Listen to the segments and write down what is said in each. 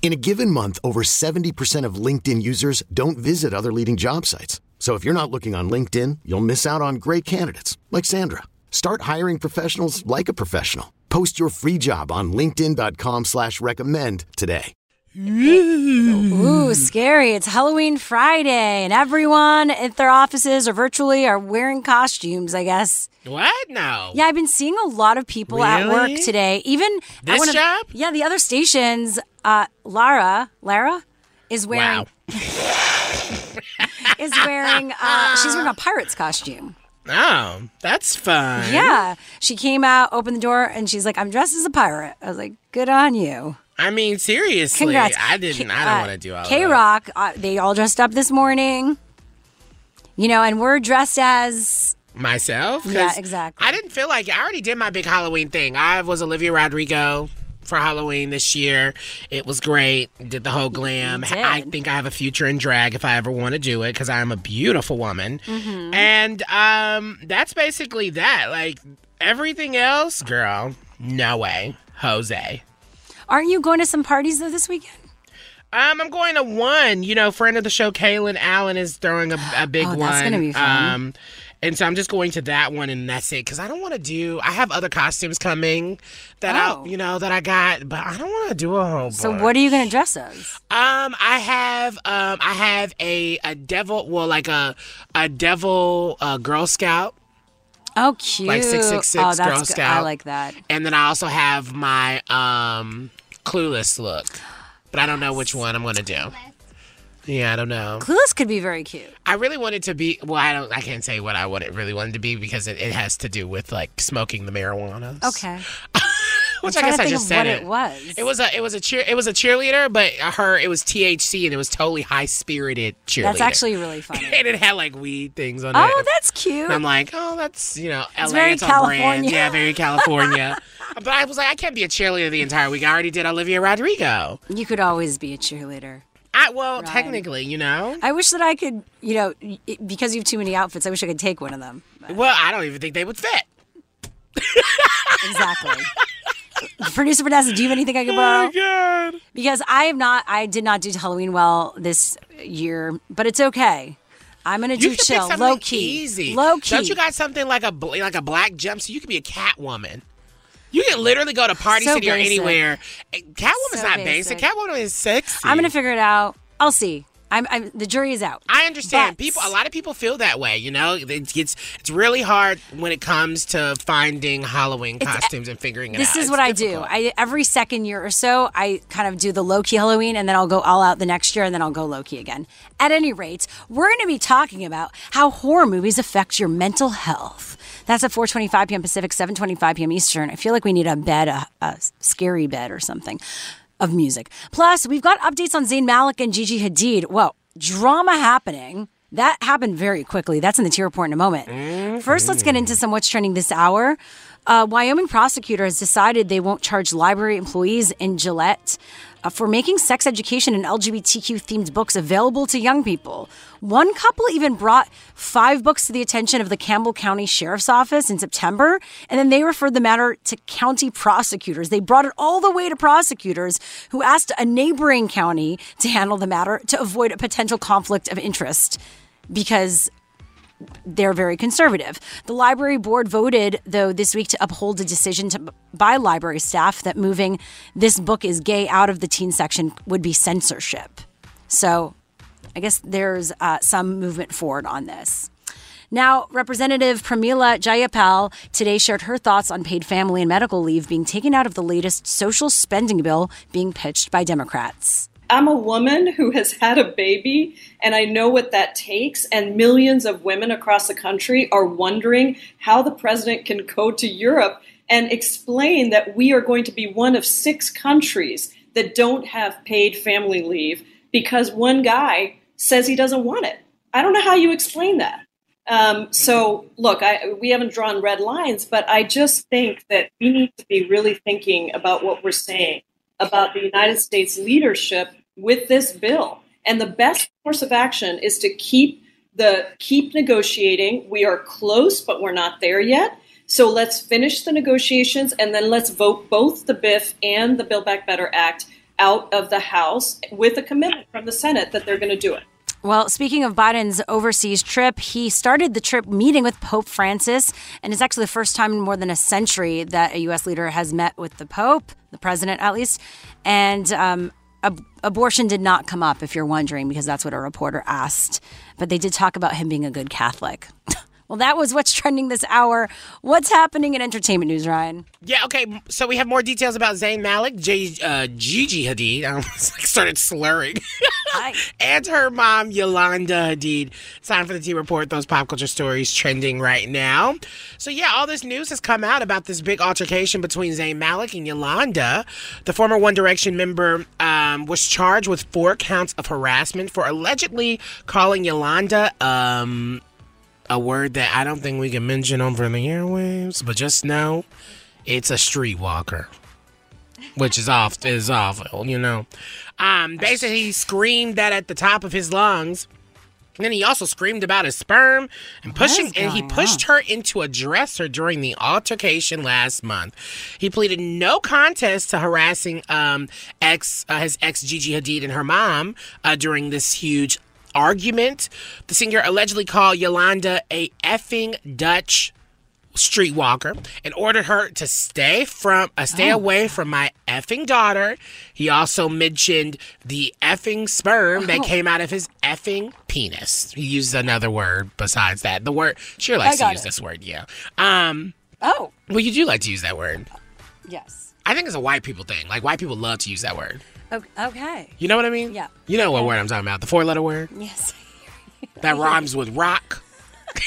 In a given month, over 70% of LinkedIn users don't visit other leading job sites. So if you're not looking on LinkedIn, you'll miss out on great candidates like Sandra. Start hiring professionals like a professional. Post your free job on linkedin.com slash recommend today. Ooh, scary. It's Halloween Friday, and everyone at their offices or virtually are wearing costumes, I guess. What? now? Yeah, I've been seeing a lot of people at work today. Even at This one of- job? yeah, the other stations. Uh, Lara, Lara, is wearing Wow. is wearing. Uh, she's wearing a pirate's costume. Oh, that's fun. Yeah, she came out, opened the door, and she's like, "I'm dressed as a pirate." I was like, "Good on you." I mean, seriously. Congrats. I didn't. I don't want to do all K that. Rock, uh, they all dressed up this morning. You know, and we're dressed as myself. Yeah, exactly. I didn't feel like I already did my big Halloween thing. I was Olivia Rodrigo for Halloween this year. It was great. Did the whole glam. I think I have a future in drag if I ever want to do it because I am a beautiful woman. Mm-hmm. And um, that's basically that. Like everything else, girl, no way. Jose. Aren't you going to some parties though this weekend? Um, I'm going to one. You know, friend of the show, Kalen Allen is throwing a, a big Oh, one. that's gonna be fun. Um, and so I'm just going to that one, and that's it. Because I don't want to do. I have other costumes coming that Oh. I, you know, that I got, but I don't want to do a whole. So bunch. what are you going to dress as? Um, I have um, I have a a devil, well, like a a devil uh, Girl Scout, Oh, cute. Like 666 oh, Girl good. Scout. I like that. and then I also have my um clueless look, but I don't know which one I'm gonna do. Yeah, I don't know. Clueless could be very cute. I really wanted to be. Well, I don't. I can't say what I really wanted to be because it, it has to do with like smoking the marijuana. Okay. which I guess I just said what it. it was. It was a. It was a cheer. It was a cheerleader, but her. It was THC, and it was totally high spirited cheerleader. That's actually really funny. and it had like weed things on it. oh, that's cute. And I'm like, oh, that's you know, LA. It's very it's on brand. Yeah, very California. but I was like, I can't be a cheerleader the entire week. I already did Olivia Rodrigo. you could always be a cheerleader. I well, technically, you know. I wish that I could, you know, because you have too many outfits, I wish I could take one of them. Well, I don't even think they would fit. Exactly. Producer Vanessa, do you have anything I can borrow? Oh God. Because I have not, I did not do Halloween well this year, but it's okay. I'm gonna You do chill, low key, easy. low key. Don't you got something like a like a black jumpsuit? You could be a Catwoman. You can literally go to Party So City or anywhere. Catwoman's So not basic. basic. Catwoman is sexy. I'm gonna figure it out. I'll see. I'm, I'm the jury is out. I understand. But- People, a lot of people feel that way. You know, it's it's, it's really hard when it comes to finding Halloween uh, costumes and figuring it This out. is It's what I difficult. do. I every second year or so, I kind of do the low key Halloween, and then I'll go all out the next year, and then I'll go low key again. At any rate, we're going to be talking about how horror movies affect your mental health. That's at 4:25 p.m. Pacific, 7:25 p.m. Eastern. I feel like we need a bed, a, a scary bed or something of music. Plus, we've got updates on Zayn Malik and Gigi Hadid. Whoa, drama happening. That happened very quickly. That's in the T Report in a moment. First, let's get into some what's trending this hour. Uh, Wyoming prosecutor has decided they won't charge library employees in Gillette uh, for making sex education and LGBTQ themed books available to young people. One couple even brought five books to the attention of the Campbell County Sheriff's Office in September, and then they referred the matter to county prosecutors. They brought it all the way to prosecutors who asked a neighboring county to handle the matter to avoid a potential conflict of interest because they're very conservative. The library board voted, though, this week to uphold a decision to, by library staff that moving this book is gay out of the teen section would be censorship. So I guess there's uh, some movement forward on this. Now, Representative Pramila Jayapal today shared her thoughts on paid family and medical leave being taken out of the latest social spending bill being pitched by Democrats. I'm a woman who has had a baby, and I know what that takes. And millions of women across the country are wondering how the president can go to Europe and explain that we are going to be one of six countries that don't have paid family leave because one guy says he doesn't want it. I don't know how you explain that. Um, so, look, I, we haven't drawn red lines, but I just think that we need to be really thinking about what we're saying about the United States leadership with this bill. And the best course of action is to keep the keep negotiating. We are close, but we're not there yet. So let's finish the negotiations and then let's vote both the BIF and the Build Back Better Act out of the House with a commitment from the Senate that they're going to do it. Well, speaking of Biden's overseas trip, he started the trip meeting with Pope Francis, and it's actually the first time in more than a century that a U.S. leader has met with the Pope, the president at least. And um, ab- abortion did not come up, if you're wondering, because that's what a reporter asked. But they did talk about him being a good Catholic. Well, that was what's trending this hour. What's happening in entertainment news, Ryan? Yeah, okay. So we have more details about Zayn Malik, J, uh, Gigi Hadid. I started slurring. and her mom, Yolanda Hadid. Time for the T Report. Those pop culture stories trending right now. So yeah, all this news has come out about this big altercation between Zayn Malik and Yolanda. The former One Direction member um, was charged with four counts of harassment for allegedly calling Yolanda um, a word that I don't think we can mention over the airwaves, but just know it's a streetwalker, which is off is awful, you know. Um, basically, he screamed that at the top of his lungs. And then he also screamed about his sperm and pushing, and he pushed on? her into a dresser during the altercation last month. He pleaded no contest to harassing um, ex uh, his ex Gigi Hadid and her mom uh, during this huge argument. The singer allegedly called Yolanda a effing Dutch streetwalker and ordered her to stay from uh, stay oh. away from my effing daughter. He also mentioned the effing sperm oh. that came out of his effing penis. He used another word besides that. The word she likes to use it. this word, yeah. Um Oh. Well you do like to use that word. Yes. I think it's a white people thing. Like white people love to use that word. Okay. You know what I mean? Yeah. You know what word I'm talking about? The four letter word? Yes. that rhymes with rock.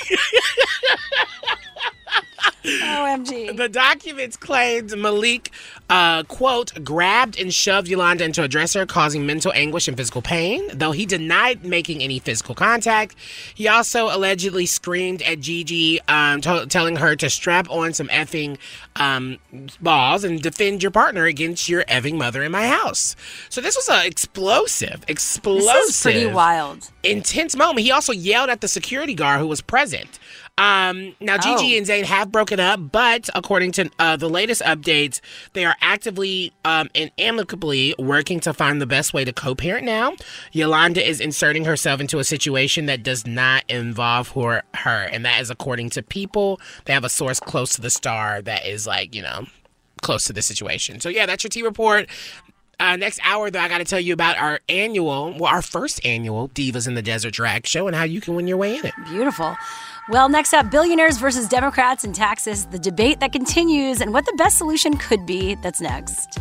OMG. The documents claimed Malik, uh, quote, grabbed and shoved Yolanda into a dresser, causing mental anguish and physical pain. Though he denied making any physical contact, he also allegedly screamed at Gigi, um, t- telling her to strap on some effing um, balls and defend your partner against your effing mother in my house. So this was an explosive, explosive, pretty wild, intense moment. He also yelled at the security guard who was present. Um, now, Gigi oh. and Zayn have broken up, but according to uh, the latest updates, they are actively um, and amicably working to find the best way to co parent now. Yolanda is inserting herself into a situation that does not involve her, her, and that is according to people. They have a source close to the star that is like, you know, close to the situation. So, yeah, that's your T report. Uh, next hour, though, I got to tell you about our annual, well, our first annual Divas in the Desert Drag Show and how you can win your way in it. Beautiful. Well, next up, billionaires versus Democrats in taxes, the debate that continues, and what the best solution could be. That's next.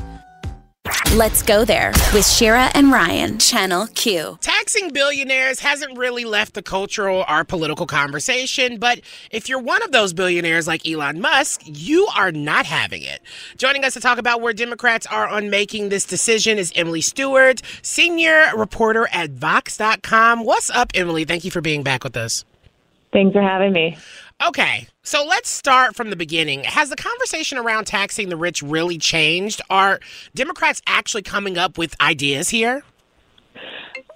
Let's go there with Shira and Ryan, Channel Q. Taxing billionaires hasn't really left the cultural or political conversation, but if you're one of those billionaires like Elon Musk, you are not having it. Joining us to talk about where Democrats are on making this decision is Emily Stewart, senior reporter at Vox.com. What's up, Emily? Thank you for being back with us. Thanks for having me. Okay, so let's start from the beginning. Has the conversation around taxing the rich really changed? Are Democrats actually coming up with ideas here?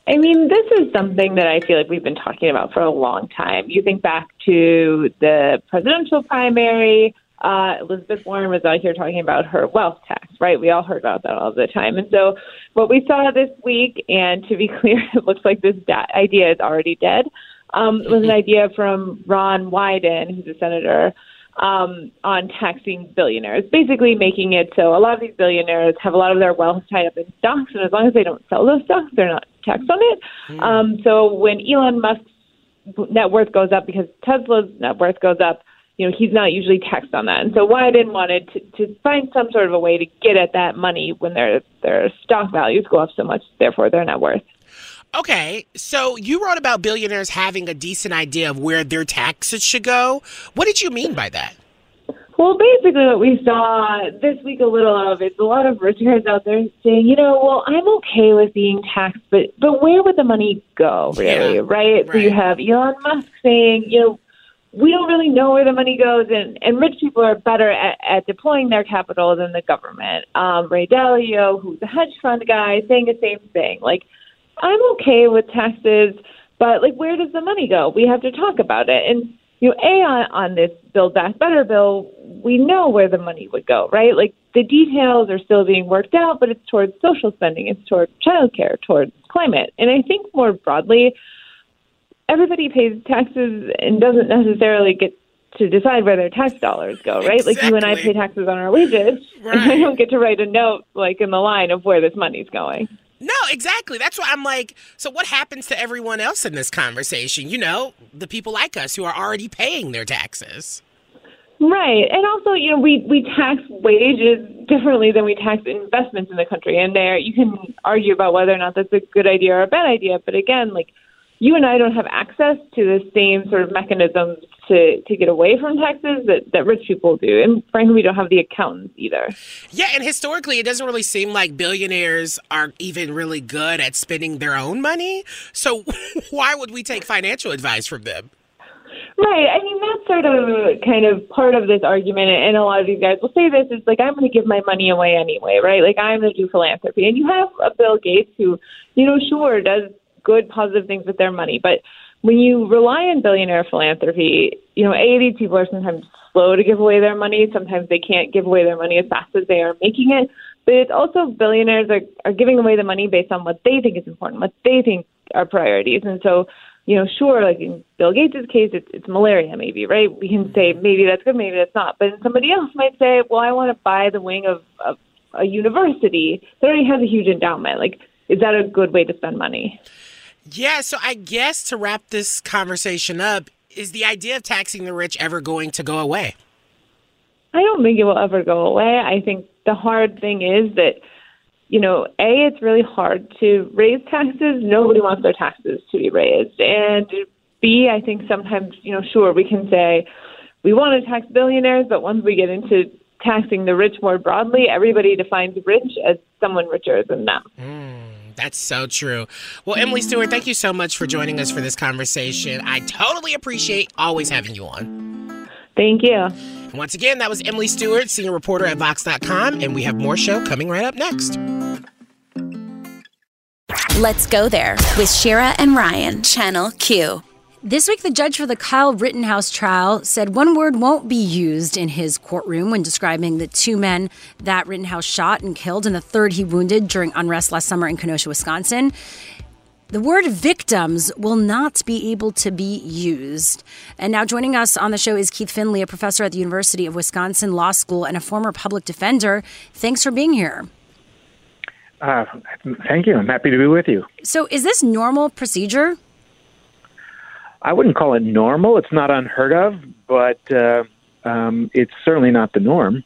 I mean, this is something that I feel like we've been talking about for a long time. You think back to the presidential primary, uh, Elizabeth Warren was out here talking about her wealth tax, right? We all heard about that all the time. And so, what we saw this week, and to be clear, it looks like this idea is already dead um, was an idea from Ron Wyden, who's a senator, um, on taxing billionaires, basically making it so a lot of these billionaires have a lot of their wealth tied up in stocks, and as long as they don't sell those stocks, they're not taxed on it. Mm. Um, so when Elon Musk's net worth goes up because Tesla's net worth goes up, you know, he's not usually taxed on that. And so Wyden wanted to, to find some sort of a way to get at that money when their their stock values go up so much, therefore their net worth. Okay, so you wrote about billionaires having a decent idea of where their taxes should go. What did you mean by that? Well, basically, what we saw this week a little of is a lot of rich guys out there saying, you know, well, I'm okay with being taxed, but but where would the money go, really, Yeah, right? So you have Elon Musk saying, you know, we don't really know where the money goes, and and rich people are better at, at deploying their capital than the government. Um, Ray Dalio, who's a hedge fund guy, saying the same thing, like, I'm okay with taxes, but like, where does the money go? We have to talk about it, and you know, a on, on this Build Back Better bill, we know where the money would go, right? Like the details are still being worked out, but it's towards social spending, it's towards childcare, towards climate, and I think more broadly, everybody pays taxes and doesn't necessarily get to decide where their tax dollars go, right? Like you and I pay taxes on our wages, and I don't get to write a note like in the line of where this money's going. No, exactly. That's why I'm like, so what happens to everyone else in this conversation? You know, the people like us who are already paying their taxes. Right. And also, you know, we, we tax wages differently than we tax investments in the country. And there you can argue about whether or not that's a good idea or a bad idea. But again, like you and I don't have access to the same sort of mechanisms to, to get away from taxes that, that rich people do. And frankly, we don't have the accountants either. Yeah, and historically, it doesn't really seem like billionaires are even really good at spending their own money. So why would we take financial advice from them? Right. I mean, that's sort of kind of part of this argument. And a lot of these guys will say this is like, I'm going to give my money away anyway, right? Like, I'm going to do philanthropy. And you have a Bill Gates who, you know, sure, does good, positive things with their money. But when you rely on billionaire philanthropy, you know, A, these people are sometimes slow to give away their money. Sometimes they can't give away their money as fast as they are making it. But it's also billionaires are, are giving away the money based on what they think is important, what they think are priorities. And so, you know, sure, like in Bill Gates' case, it's, it's malaria, maybe, right? We can say maybe that's good, maybe that's not. But somebody else might say, well, I want to buy the wing of, of a university that already has a huge endowment. Like, is that a good way to spend money? Yeah, so I guess to wrap this conversation up, is the idea of taxing the rich ever going to go away? I don't think it will ever go away. I think the hard thing is that, you know, A, it's really hard to raise taxes. Nobody wants their taxes to be raised. And B, I think sometimes, you know, sure, we can say we want to tax billionaires, but once we get into taxing the rich more broadly, everybody defines rich as someone richer than them. Mm. That's so true. Well, Emily Stewart, thank you so much for joining us for this conversation. I totally appreciate always having you on. Thank you. And once again, that was Emily Stewart, senior reporter at Vox.com, and we have more show coming right up next. Let's go there with Shira and Ryan, Channel Q. This week, the judge for the Kyle Rittenhouse trial said one word won't be used in his courtroom when describing the two men that Rittenhouse shot and killed and the third he wounded during unrest last summer in Kenosha, Wisconsin. The word victims will not be able to be used. And now joining us on the show is Keith Findley, a professor at the University of Wisconsin Law School and a former public defender. Thanks for being here. Uh, thank you. I'm happy to be with you. So, is this normal procedure? I wouldn't call it normal. It's not unheard of, but uh, um, it's certainly not the norm.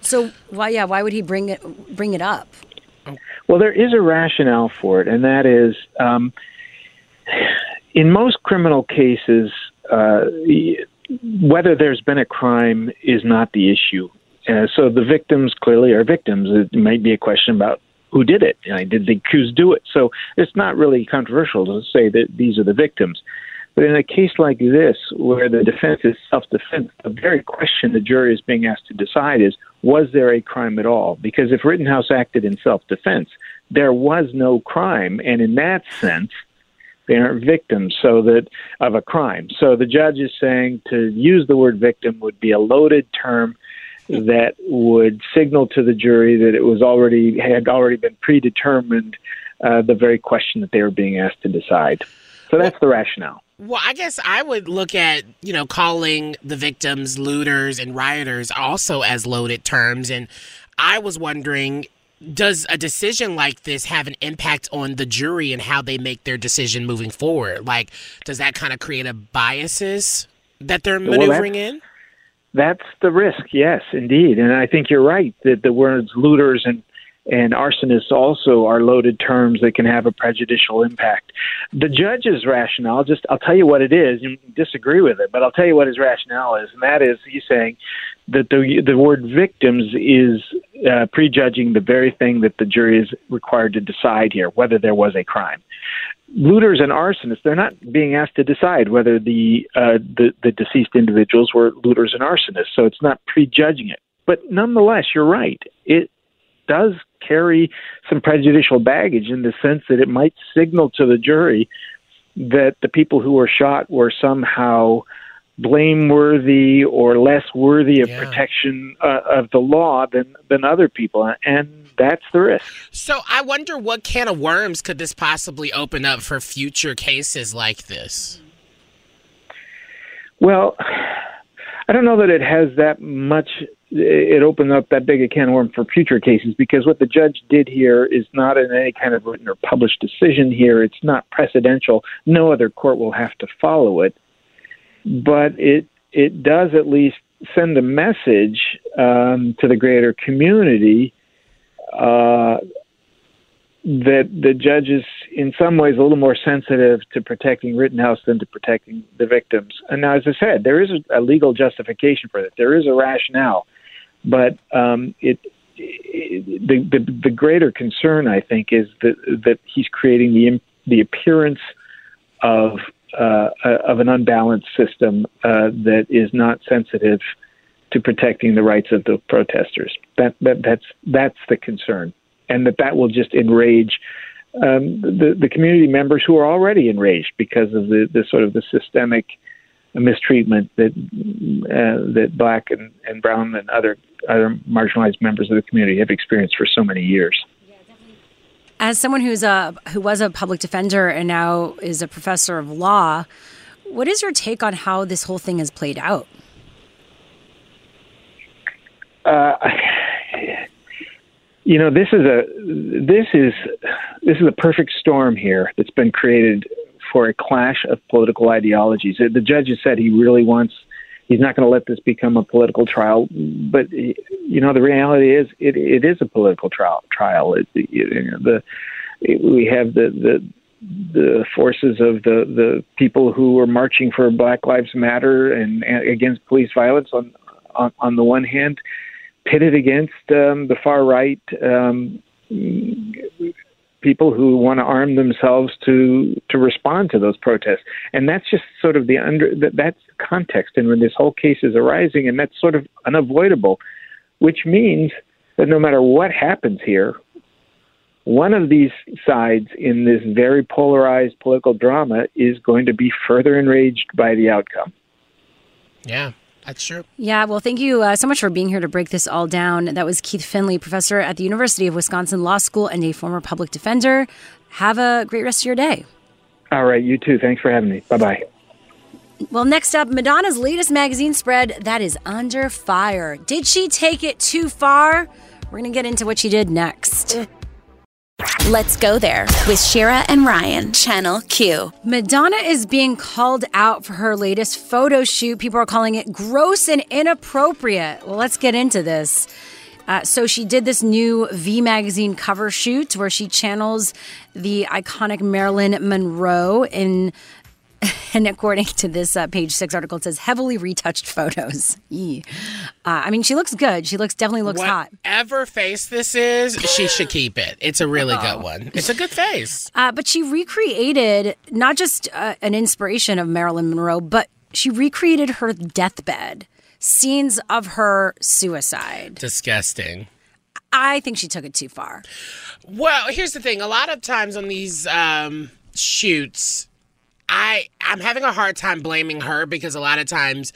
So, why? Yeah, why would he bring it bring it up? Well, there is a rationale for it, and that is um, in most criminal cases, uh, whether there's been a crime is not the issue. Uh, so the victims clearly are victims. It might be a question about who did it. Did the accused do it? So it's not really controversial to say that these are the victims. But in a case like this, where the defense is self defense, the very question the jury is being asked to decide is was there a crime at all? Because if Rittenhouse acted in self defense, there was no crime. And in that sense, they aren't victims so that of a crime. So the judge is saying to use the word victim would be a loaded term that would signal to the jury that it was already had already been predetermined uh, the very question that they were being asked to decide. So that's the rationale. Well, I guess I would look at, you know, calling the victims looters and rioters also as loaded terms. And I was wondering does a decision like this have an impact on the jury and how they make their decision moving forward? Like, does that kind of create a biases that they're maneuvering well, in? That's the risk, yes, indeed. And I think you're right that the words looters and and arsonists also are loaded terms that can have a prejudicial impact. The judge's rationale, just I'll tell you what it is. You disagree with it, but I'll tell you what his rationale is, and that is he's saying that the the word victims is uh, prejudging the very thing that the jury is required to decide here, whether there was a crime. Looters and arsonists, they're not being asked to decide whether the, uh, the the deceased individuals were looters and arsonists, so it's not prejudging it. But nonetheless, you're right. It does carry some prejudicial baggage in the sense that it might signal to the jury that the people who were shot were somehow blameworthy or less worthy of yeah. protection uh, of the law than than other people, and that's the risk. So I wonder what can of worms could this possibly open up for future cases like this. Well, I don't know that it has that much. It opened up that big a can of worms for future cases because what the judge did here is not in any kind of written or published decision here. It's not precedential. No other court will have to follow it but it it does at least send a message um, to the greater community uh, that the judge is in some ways a little more sensitive to protecting Rittenhouse than to protecting the victims. And now, as I said, there is a, a legal justification for that. There is a rationale, but um, it, it, the, the the greater concern, I think, is that that he's creating the the appearance of uh, of an unbalanced system uh, that is not sensitive to protecting the rights of the protesters. That, that that's that's the concern, and that that will just enrage um, the the community members who are already enraged because of the, the sort of the systemic mistreatment that uh, that black and, and brown and other other marginalized members of the community have experienced for so many years as someone who's a who was a public defender and now is a professor of law, what is your take on how this whole thing has played out? Uh, you know, this is a this is this is a perfect storm here that's been created for a clash of political ideologies. The judge has said he really wants he's not going to let this become a political trial. But you know, the reality is, it, it is a political trial. Trial. It, you know, the it, we have the the the forces of the the people who are marching for Black Lives Matter and, and against police violence on, on on the one hand, pitted against um, the far right. Um, people who want to arm themselves to to respond to those protests, and that's just sort of the under that, that's context in when this whole case is arising, and that's sort of unavoidable, which means that no matter what happens here, one of these sides in this very polarized political drama is going to be further enraged by the outcome. Yeah. That's true. Yeah, well, thank you uh, so much for being here to break this all down. That was Keith Findley, professor at the University of Wisconsin Law School and a former public defender. Have a great rest of your day. All right, you too. Thanks for having me. Bye bye. Well, next up, Madonna's latest magazine spread that is under fire. Did she take it too far? We're going to get into what she did next. Let's go there with Shira and Ryan, Channel Q. Madonna is being called out for her latest photo shoot. People are calling it gross and inappropriate. Well, let's get into this. Uh, so she did this new V magazine cover shoot where she channels the iconic Marilyn Monroe in and according to this uh, page six article, it says heavily retouched photos. uh, I mean, she looks good. She looks definitely looks Whatever hot. Whatever face this is, she should keep it. It's a really good one. It's a good face. Uh, but she recreated not just uh, an inspiration of Marilyn Monroe, but she recreated her deathbed scenes of her suicide. Disgusting. I think she took it too far. Well, here's the thing. A lot of times on these um, shoots, I I'm having a hard time blaming her because a lot of times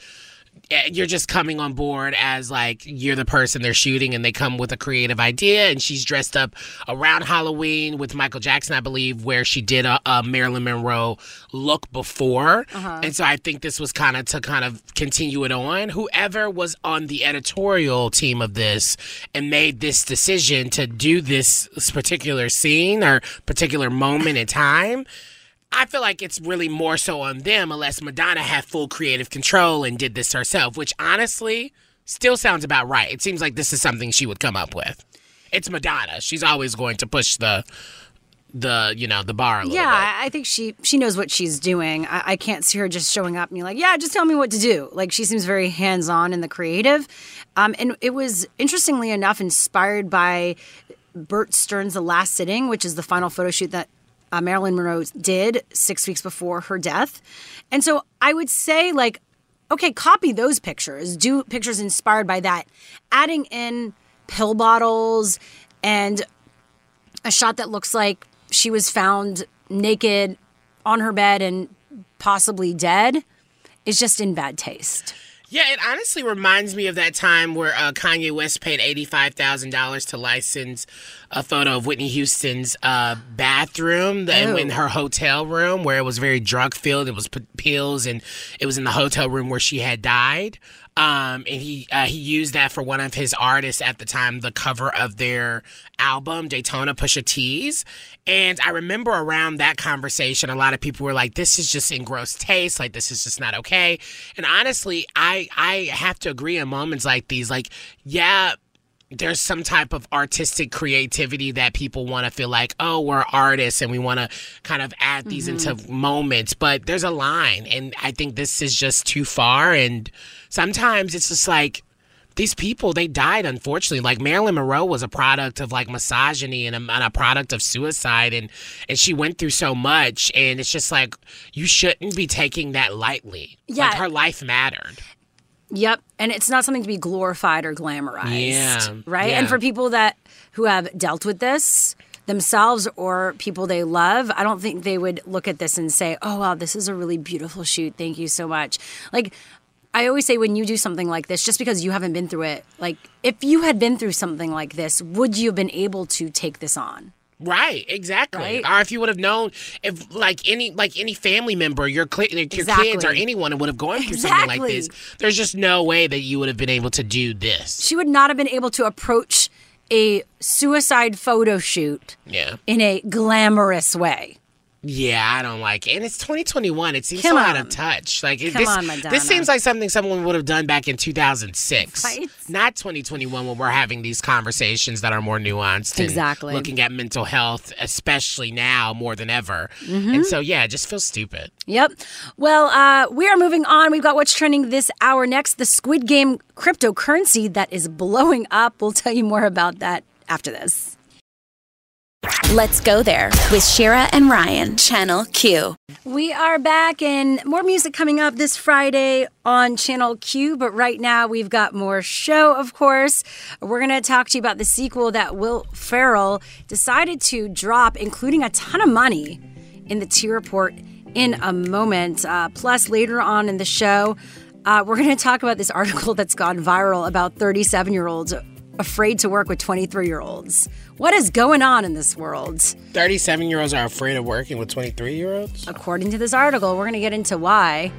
eh, you're just coming on board as like you're the person they're shooting and they come with a creative idea and she's dressed up around halloween with michael jackson i believe where she did a, a marilyn monroe look before Uh-huh. and so i think this was kind of to kind of continue it on whoever was on the editorial team of this and made this decision to do this particular scene or particular moment in time I feel like it's really more so on them unless Madonna had full creative control and did this herself, which honestly still sounds about right. It seems like this is something she would come up with. It's Madonna. She's always going to push the the you know the bar a little Yeah, bit. I I think she she knows what she's doing. I, I can't see her just showing up and being like, "Yeah, just tell me what to do." Like she seems very hands on in the creative, um, and it was interestingly enough inspired by Bert Stern's The Last Sitting, which is the final photo shoot that uh, Marilyn Monroe did six weeks before her death, and so I would say like, okay, copy those pictures, do pictures inspired by that, adding in pill bottles and a shot that looks like she was found naked on her bed and possibly dead is just in bad taste. Yeah, it honestly reminds me of that time where uh, Kanye West paid eighty-five thousand dollars to license a photo of Whitney Houston's uh, bathroom the, Ew. in her hotel room, where it was very drug-filled. It was p- pills, and it was in the hotel room where she had died. Um, and he uh, he used that for one of his artists at the time, the cover of their album Daytona Pusha T's. And I remember around that conversation, a lot of people were like, "This is just in gross taste. Like this is just not okay." And honestly, I I have to agree in moments like these. Like, yeah, there's some type of artistic creativity that people want to feel like, oh, we're artists and we want to kind of add these mm-hmm. into moments. But there's a line, and I think this is just too far. And sometimes it's just like, these people, they died, unfortunately. Like Marilyn Monroe was a product of like misogyny and a, and a product of suicide, and and she went through so much, and it's just like you shouldn't be taking that lightly. Yeah. like her life mattered. Yep, and it's not something to be glorified or glamorized. Yeah, Right? yeah. And for people that who have dealt with this themselves or people they love, I don't think they would look at this and say, "Oh, wow, this is a really beautiful shoot. Thank you so much." Like I always say when you do something like this, just because you haven't been through it, like if you had been through something like this, would you have been able to take this on? Right, exactly. Right? Or if you would have known, if like any like any family member, your cl- your Exactly. kids or anyone would have gone through something like this, there's just no way that you would have been able to do this. She would not have been able to approach a suicide photo shoot Yeah, in a glamorous way. Yeah, I don't like it, and it's 2021. It seems Come so out on. of touch. Like Come this, on, Madonna. this seems like something someone would have done back in 2006, Right? not 2021 when we're having these conversations that are more nuanced. and Exactly. looking at mental health, especially now more than ever. Mm-hmm. And so, yeah, it just feels stupid. Yep. Well, uh, we are moving on. We've got what's trending this hour next the Squid Game cryptocurrency that is blowing up. We'll tell you more about that after this. Let's go there with Shira and Ryan, Channel Q. We are back and more music coming up this Friday on Channel Q. But right now we've got more show, of course. We're going to talk to you about the sequel that Will Ferrell decided to drop, including a ton of money in the T Report in a moment. Uh, plus, later on in the show, uh, we're going to talk about this article that's gone viral about 37 year olds afraid to work with 23 year olds. What is going on in this world? 37 year olds are afraid of working with 23 year olds? according to this article, we're going to get into why.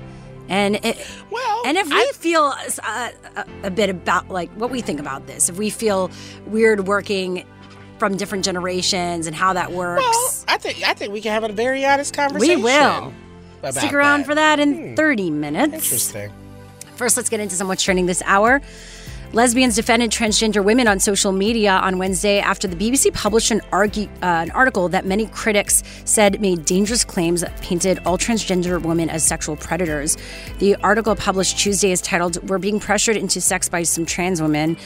And it, Well, and if we I- feel uh, a, a bit about like what we think about this, if we feel weird working from different generations and how that works, Well, I think I think we can have a very honest conversation. we will. Stick around that. for that in 30 minutes. Interesting. First, let's get into some what's trending this hour. Lesbians defended transgender women on social media on Wednesday after the BBC published an, argue, uh, an article that many critics said made dangerous claims that painted all transgender women as sexual predators. The article published Tuesday is titled, We're Being Pressured into Sex by Some Trans Women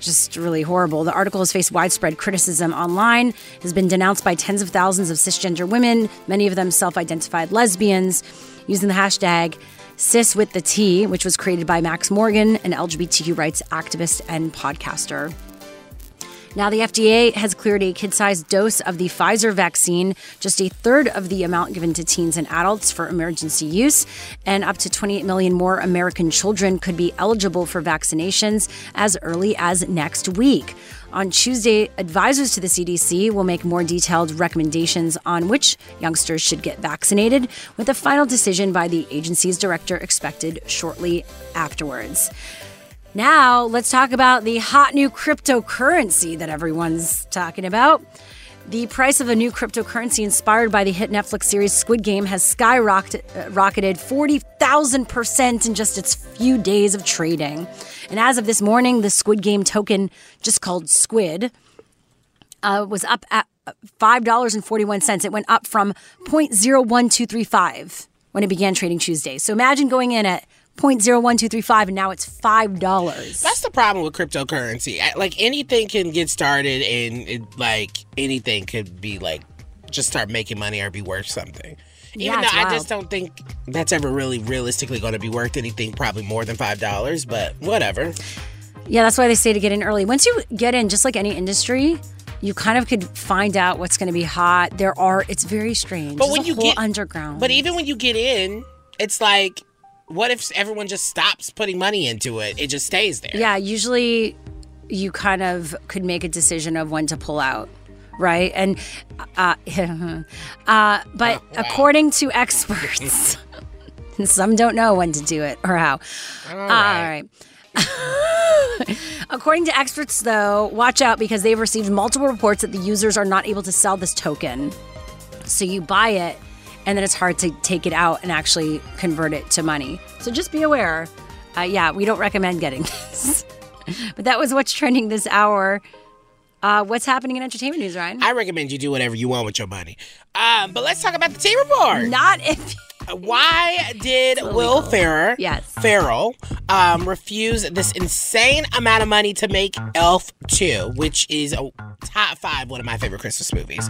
just really horrible. The article has faced widespread criticism online, has been denounced by tens of thousands of cisgender women, many of them self identified lesbians, using the hashtag cis with the T, which was created by Max Morgan, an LGBTQ rights activist and podcaster. Now, the FDA has cleared a kid sized dose of the Pfizer vaccine, just a third of the amount given to teens and adults for emergency use. And up to 28 million more American children could be eligible for vaccinations as early as next week. On Tuesday, advisors to the CDC will make more detailed recommendations on which youngsters should get vaccinated, with a final decision by the agency's director expected shortly afterwards. Now, let's talk about the hot new cryptocurrency that everyone's talking about. The price of a new cryptocurrency inspired by the hit Netflix series Squid Game has skyrocketed uh, rocketed 40,000% in just its few days of trading. And as of this morning, the Squid Game token, just called Squid, uh, was up at $5.41. It went up from 0.01235 when it began trading Tuesday. So imagine going in at 0.01235 and now it's $5. That's the problem with cryptocurrency. Like anything can get started and it, like anything could be like just start making money or be worth something. Even Yeah, though I just don't think that's ever really realistically going to be worth anything, probably more than $5, but whatever. Yeah, that's why they say to get in early. Once you get in, just like any industry, you kind of could find out what's going to be hot. There are, it's very strange. But There's when a you get underground. But even when you get in, it's like what if everyone just stops putting money into it? It just stays there. Yeah, usually you kind of could make a decision of when to pull out, right? And uh, uh, but according to experts, some don't know when to do it or how. All right. According to experts, though, watch out because they've received multiple reports that the users are not able to sell this token. So you buy it, and then it's hard to take it out and actually convert it to money. So just be aware. Uh, yeah, we don't recommend getting this. but that was what's trending this hour. Uh, what's happening in entertainment news, Ryan? I recommend you do whatever you want with your money. Um, but let's talk about the T report. Not if. Why did Will Ferrell, Yes. Ferrell um, refuse this insane amount of money to make Elf 2, which is a top five one of my favorite Christmas movies?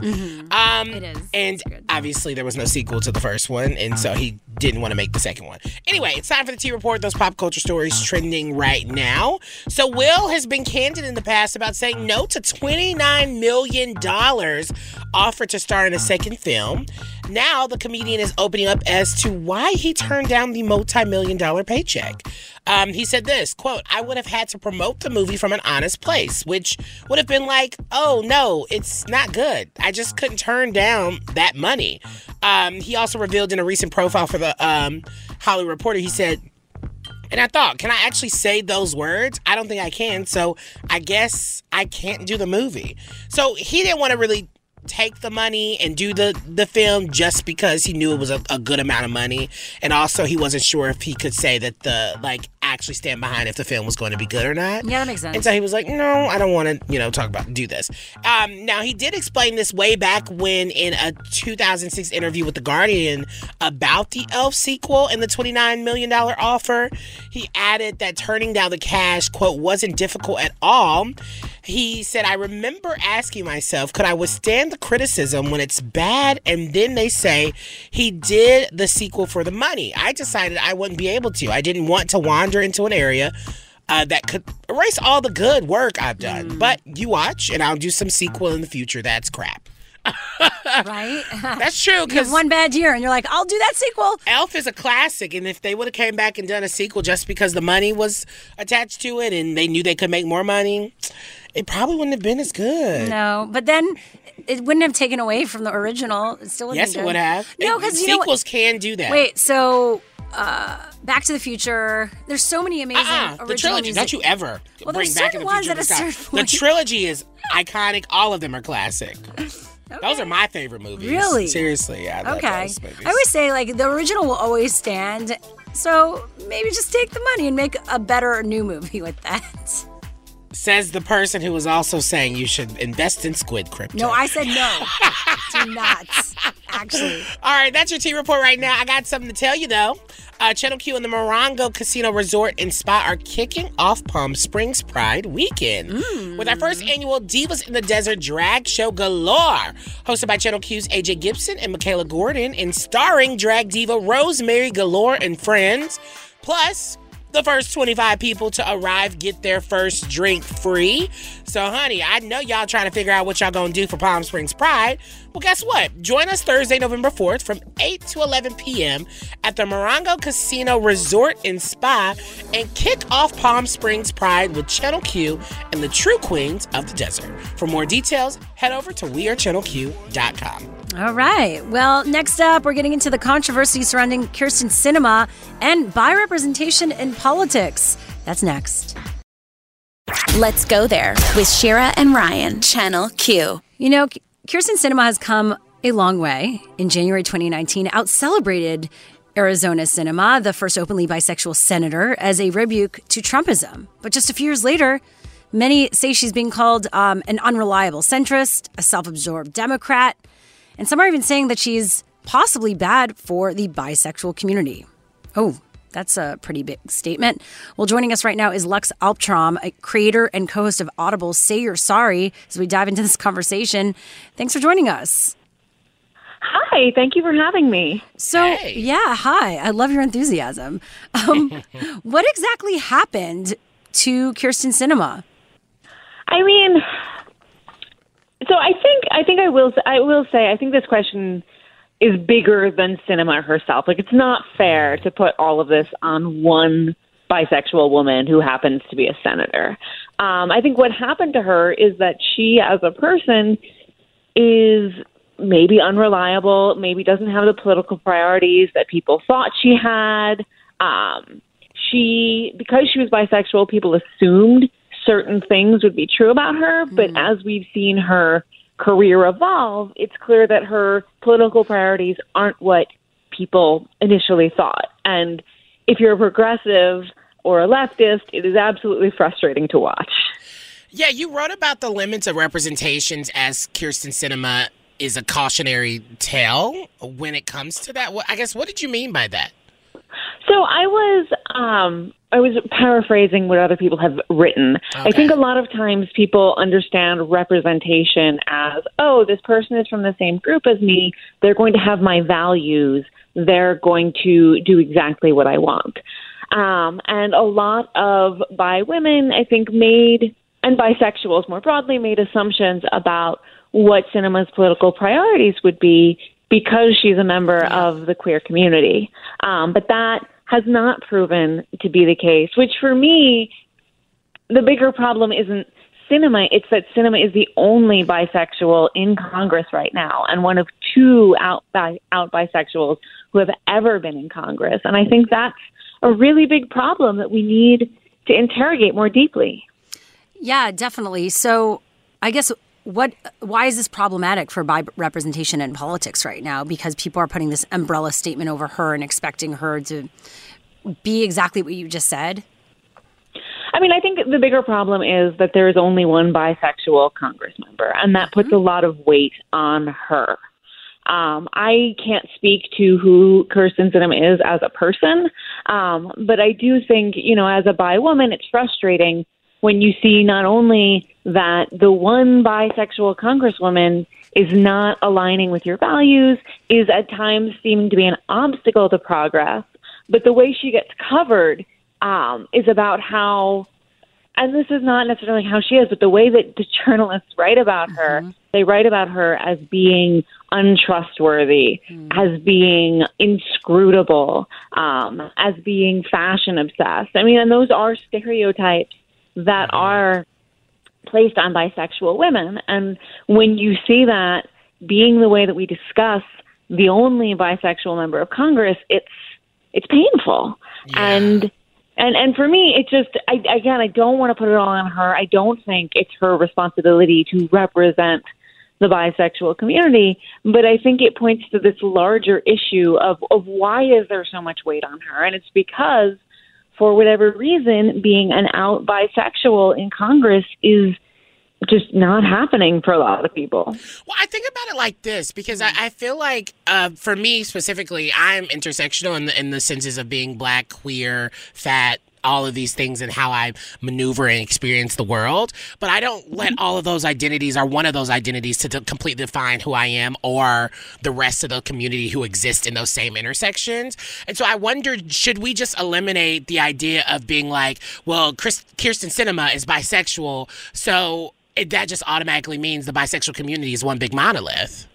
Um, It is. And obviously, there was no sequel to the first one, and so he didn't want to make the second one. Anyway, it's time for the T Report, those pop culture stories trending right now. So, Will has been candid in the past about saying no to $29 million offered to star in a second film. Now, the comedian is opening up as to why he turned down the multi million dollar paycheck. Um, he said this quote, I would have had to promote the movie from an honest place, which would have been like, oh no, it's not good. I just couldn't turn down that money. Um, he also revealed in a recent profile for the um, Hollywood Reporter, he said, and I thought, can I actually say those words? I don't think I can. So I guess I can't do the movie. So he didn't want to really take the money and do the the film just because he knew it was a, a good amount of money and also he wasn't sure if he could say that the like actually stand behind if the film was going to be good or not Yeah, that makes sense. and so he was like, no, I don't want to, you know, talk about do this. Um, now he did explain this way back when in a 2006 interview with the Guardian about the Elf sequel and the 29 million dollar offer. He added that turning down the cash quote wasn't difficult at all. He said, I remember asking myself, could I withstand the criticism when it's bad? And then they say he did the sequel for the money. I decided I wouldn't be able to. I didn't want to wander into an area uh, that could erase all the good work I've done. But you watch, and I'll do some sequel in the future. That's crap. right? That's true because one bad year and you're like, I'll do that sequel. Elf is a classic, and if they would have came back and done a sequel just because the money was attached to it and they knew they could make more money, it probably wouldn't have been as good. No, but then it wouldn't have taken away from the original. It still Yes, it would have. No, because you know sequels can do that. Wait, so uh, Back to the Future. There's so many amazing Uh-uh, original the trilogy. music. Don't you ever Well, bring there's back certain the ones future. at a certain The trilogy is iconic. All of them are classic. Those are my favorite movies. Really? Seriously, yeah. I Okay. I always say like the original will always stand. So maybe just take the money and make a better new movie with that. Says the person who was also saying you should invest in Squid Crypto. No, I said no. Do not. Actually. All right, that's your T report right now. I got something to tell you though. Uh, Channel Q and the Morongo Casino Resort and Spa are kicking off Palm Springs Pride Weekend with our first annual Divas in the Desert drag show galore, hosted by Channel Q's AJ Gibson and Michaela Gordon, and starring drag diva Rosemary Galore and friends. Plus, the first 25 people to arrive get their first drink free. So, honey, I know y'all trying to figure out what y'all gonna do for Palm Springs Pride. Well, guess what? Join us Thursday, November 4th from 8 to 11 p.m. at the Morongo Casino Resort and Spa and kick off Palm Springs Pride with Channel Q and the true queens of the desert. For more details, head over to wearechannelq.com. All right. Well, next up, we're getting into the controversy surrounding Kyrsten Sinema and bi representation in politics. That's next. Let's go there with Shira and Ryan, Channel Q. You know, Kyrsten Sinema has come a long way. In January 2019, out celebrated Arizona Sinema, the first openly bisexual senator, as a rebuke to Trumpism. But just a few years later, many say she's being called um, an unreliable centrist, a self absorbed Democrat, and some are even saying that she's possibly bad for the bisexual community. Oh, that's a pretty big statement. Well, joining us right now is Lux Alptraum, a creator and co host of Audible's Say You're Sorry, as we dive into this conversation. Thanks for joining us. Hi, thank you for having me. So, hey. yeah, hi. I love your enthusiasm. Um, what exactly happened to Kyrsten Sinema? I mean, so I think I think I will I will say I think this question is bigger than Sinema herself. Like it's not fair to put all of this on one bisexual woman who happens to be a senator. Um, I think what happened to her is that she, as a person, is maybe unreliable, maybe doesn't have the political priorities that people thought she had. Um, she, because she was bisexual, people assumed certain things would be true about her. But mm. as we've seen her career evolve, it's clear that her political priorities aren't what people initially thought. And if you're a progressive or a leftist, it is absolutely frustrating to watch. Yeah, you wrote about the limits of representations as Kyrsten Sinema is a cautionary tale when it comes to that. I guess what did you mean by that? So I was um, I was paraphrasing what other people have written. Okay. I think a lot of times people understand representation as, oh, this person is from the same group as me. They're going to have my values. They're going to do exactly what I want. Um, and a lot of bi women, I think, made, and bisexuals more broadly, made assumptions about what Sinema's political priorities would be because she's a member of the queer community. Um, but that has not proven to be the case, which for me, the bigger problem isn't Sinema, it's that Sinema is the only bisexual in Congress right now and one of two out, out bisexuals who have ever been in Congress. And I think that's a really big problem that we need to interrogate more deeply. Yeah, definitely. So I guess what why is this problematic for bi representation in politics right now because people are putting this umbrella statement over her and expecting her to be exactly what you just said I mean, I think the bigger problem is that there is only one bisexual Congress member, and that puts mm-hmm. a lot of weight on her. Um, I can't speak to who Kyrsten Sinema is as a person, um, but I do think, you know, as a bi woman, it's frustrating when you see not only that the one bisexual congresswoman is not aligning with your values, is at times seeming to be an obstacle to progress, but the way she gets covered um, is about how, and this is not necessarily how she is, but the way that the journalists write about her, mm-hmm. they write about her as being untrustworthy, mm. as being inscrutable, um, as being fashion obsessed. I mean, and those are stereotypes that are placed on bisexual women. And when you see that being the way that we discuss the only bisexual member of Congress, it's it's painful. Yeah. And and and for me, it just I, again I don't want to put it all on her. I don't think it's her responsibility to represent the bisexual community, but I think it points to this larger issue of of why is there so much weight on her, and it's because for whatever reason, being an out bisexual in Congress is just not happening for a lot of people. Well, I think about it like this because I, I feel like, uh, for me specifically, I'm intersectional in the, in the senses of being black, queer, fat, all of these things and how I maneuver and experience the world. But I don't let mm-hmm. all of those identities or one of those identities to, to completely define who I am or the rest of the community who exists in those same intersections. And so I wondered, should we just eliminate the idea of being like, well, Chris, Kyrsten Sinema is bisexual, so it, that just automatically means the bisexual community is one big monolith.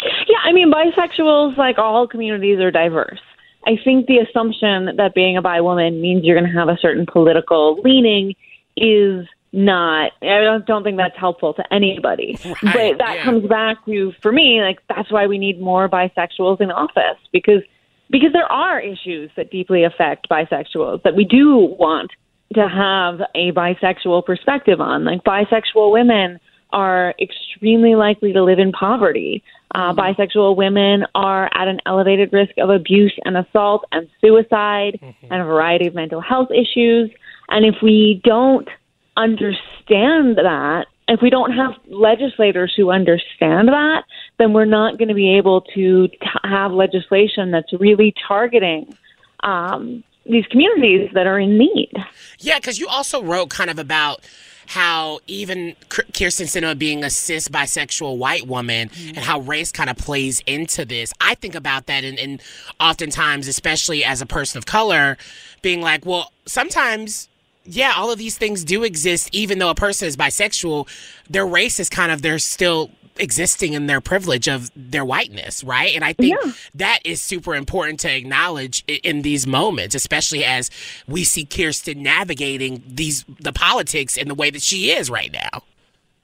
Yeah, I mean, bisexuals, like all communities, are diverse. I think the assumption that being a bi woman means you're going to have a certain political leaning is not I don't, don't think that's helpful to anybody. Right, but that yeah. comes back to for me like that's why we need more bisexuals in office because because there are issues that deeply affect bisexuals that we do want to have a bisexual perspective on. Like bisexual women are extremely likely to live in poverty. Uh, bisexual women are at an elevated risk of abuse and assault and suicide and a variety of mental health issues. And if we don't understand that, if we don't have legislators who understand that, then we're not going to be able to t- have legislation that's really targeting um, these communities that are in need. Yeah, because you also wrote kind of about how even Kyrsten Sinema being a cis bisexual white woman mm-hmm. and how race kind of plays into this. I think about that and, and oftentimes, especially as a person of color, being like, well, sometimes yeah, all of these things do exist, even though a person is bisexual, their race is kind of, they're still existing in their privilege of their whiteness, right? And I think Yeah. that is super important to acknowledge i- in these moments, especially as we see Kyrsten navigating these, the politics in the way that she is right now.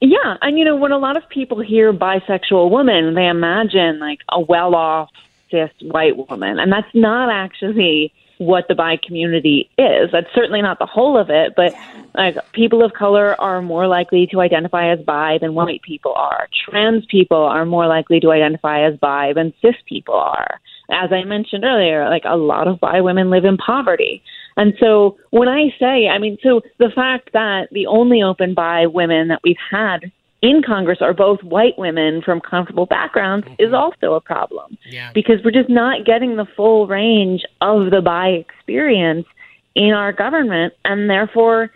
Yeah, and you know, when a lot of people hear bisexual woman, they imagine like a well off cis white woman. And that's not actually what the bi community is. That's certainly not the whole of it, but like people of color are more likely to identify as bi than white people are. Trans people are more likely to identify as bi than cis people are. As I mentioned earlier, like a lot of bi women live in poverty. And so when I say, I mean, so the fact that the only open bi women that we've had in Congress are both white women from comfortable backgrounds is also a problem Yeah. because we're just not getting the full range of the bi experience in our government and therefore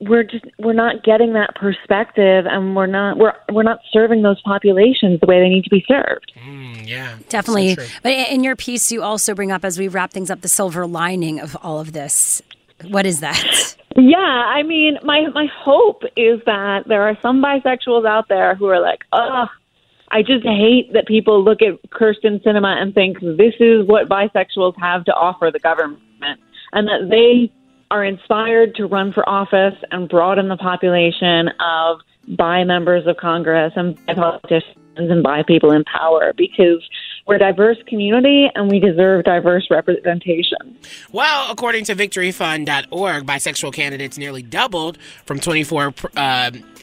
we're just we're not getting that perspective and we're not we're we're not serving those populations the way they need to be served. Mm, yeah. Definitely. So but in your piece, you also bring up, as we wrap things up, the silver lining of all of this. What is that? Yeah, I mean, my my hope is that there are some bisexuals out there who are like, "Ugh, I just hate that people look at Kyrsten Sinema and think this is what bisexuals have to offer the government, and that they are inspired to run for office and broaden the population of bi members of Congress and bi politicians and bi people in power because we're a diverse community and we deserve diverse representation. Well, according to victoryfund.org, bisexual candidates nearly doubled from 24 um,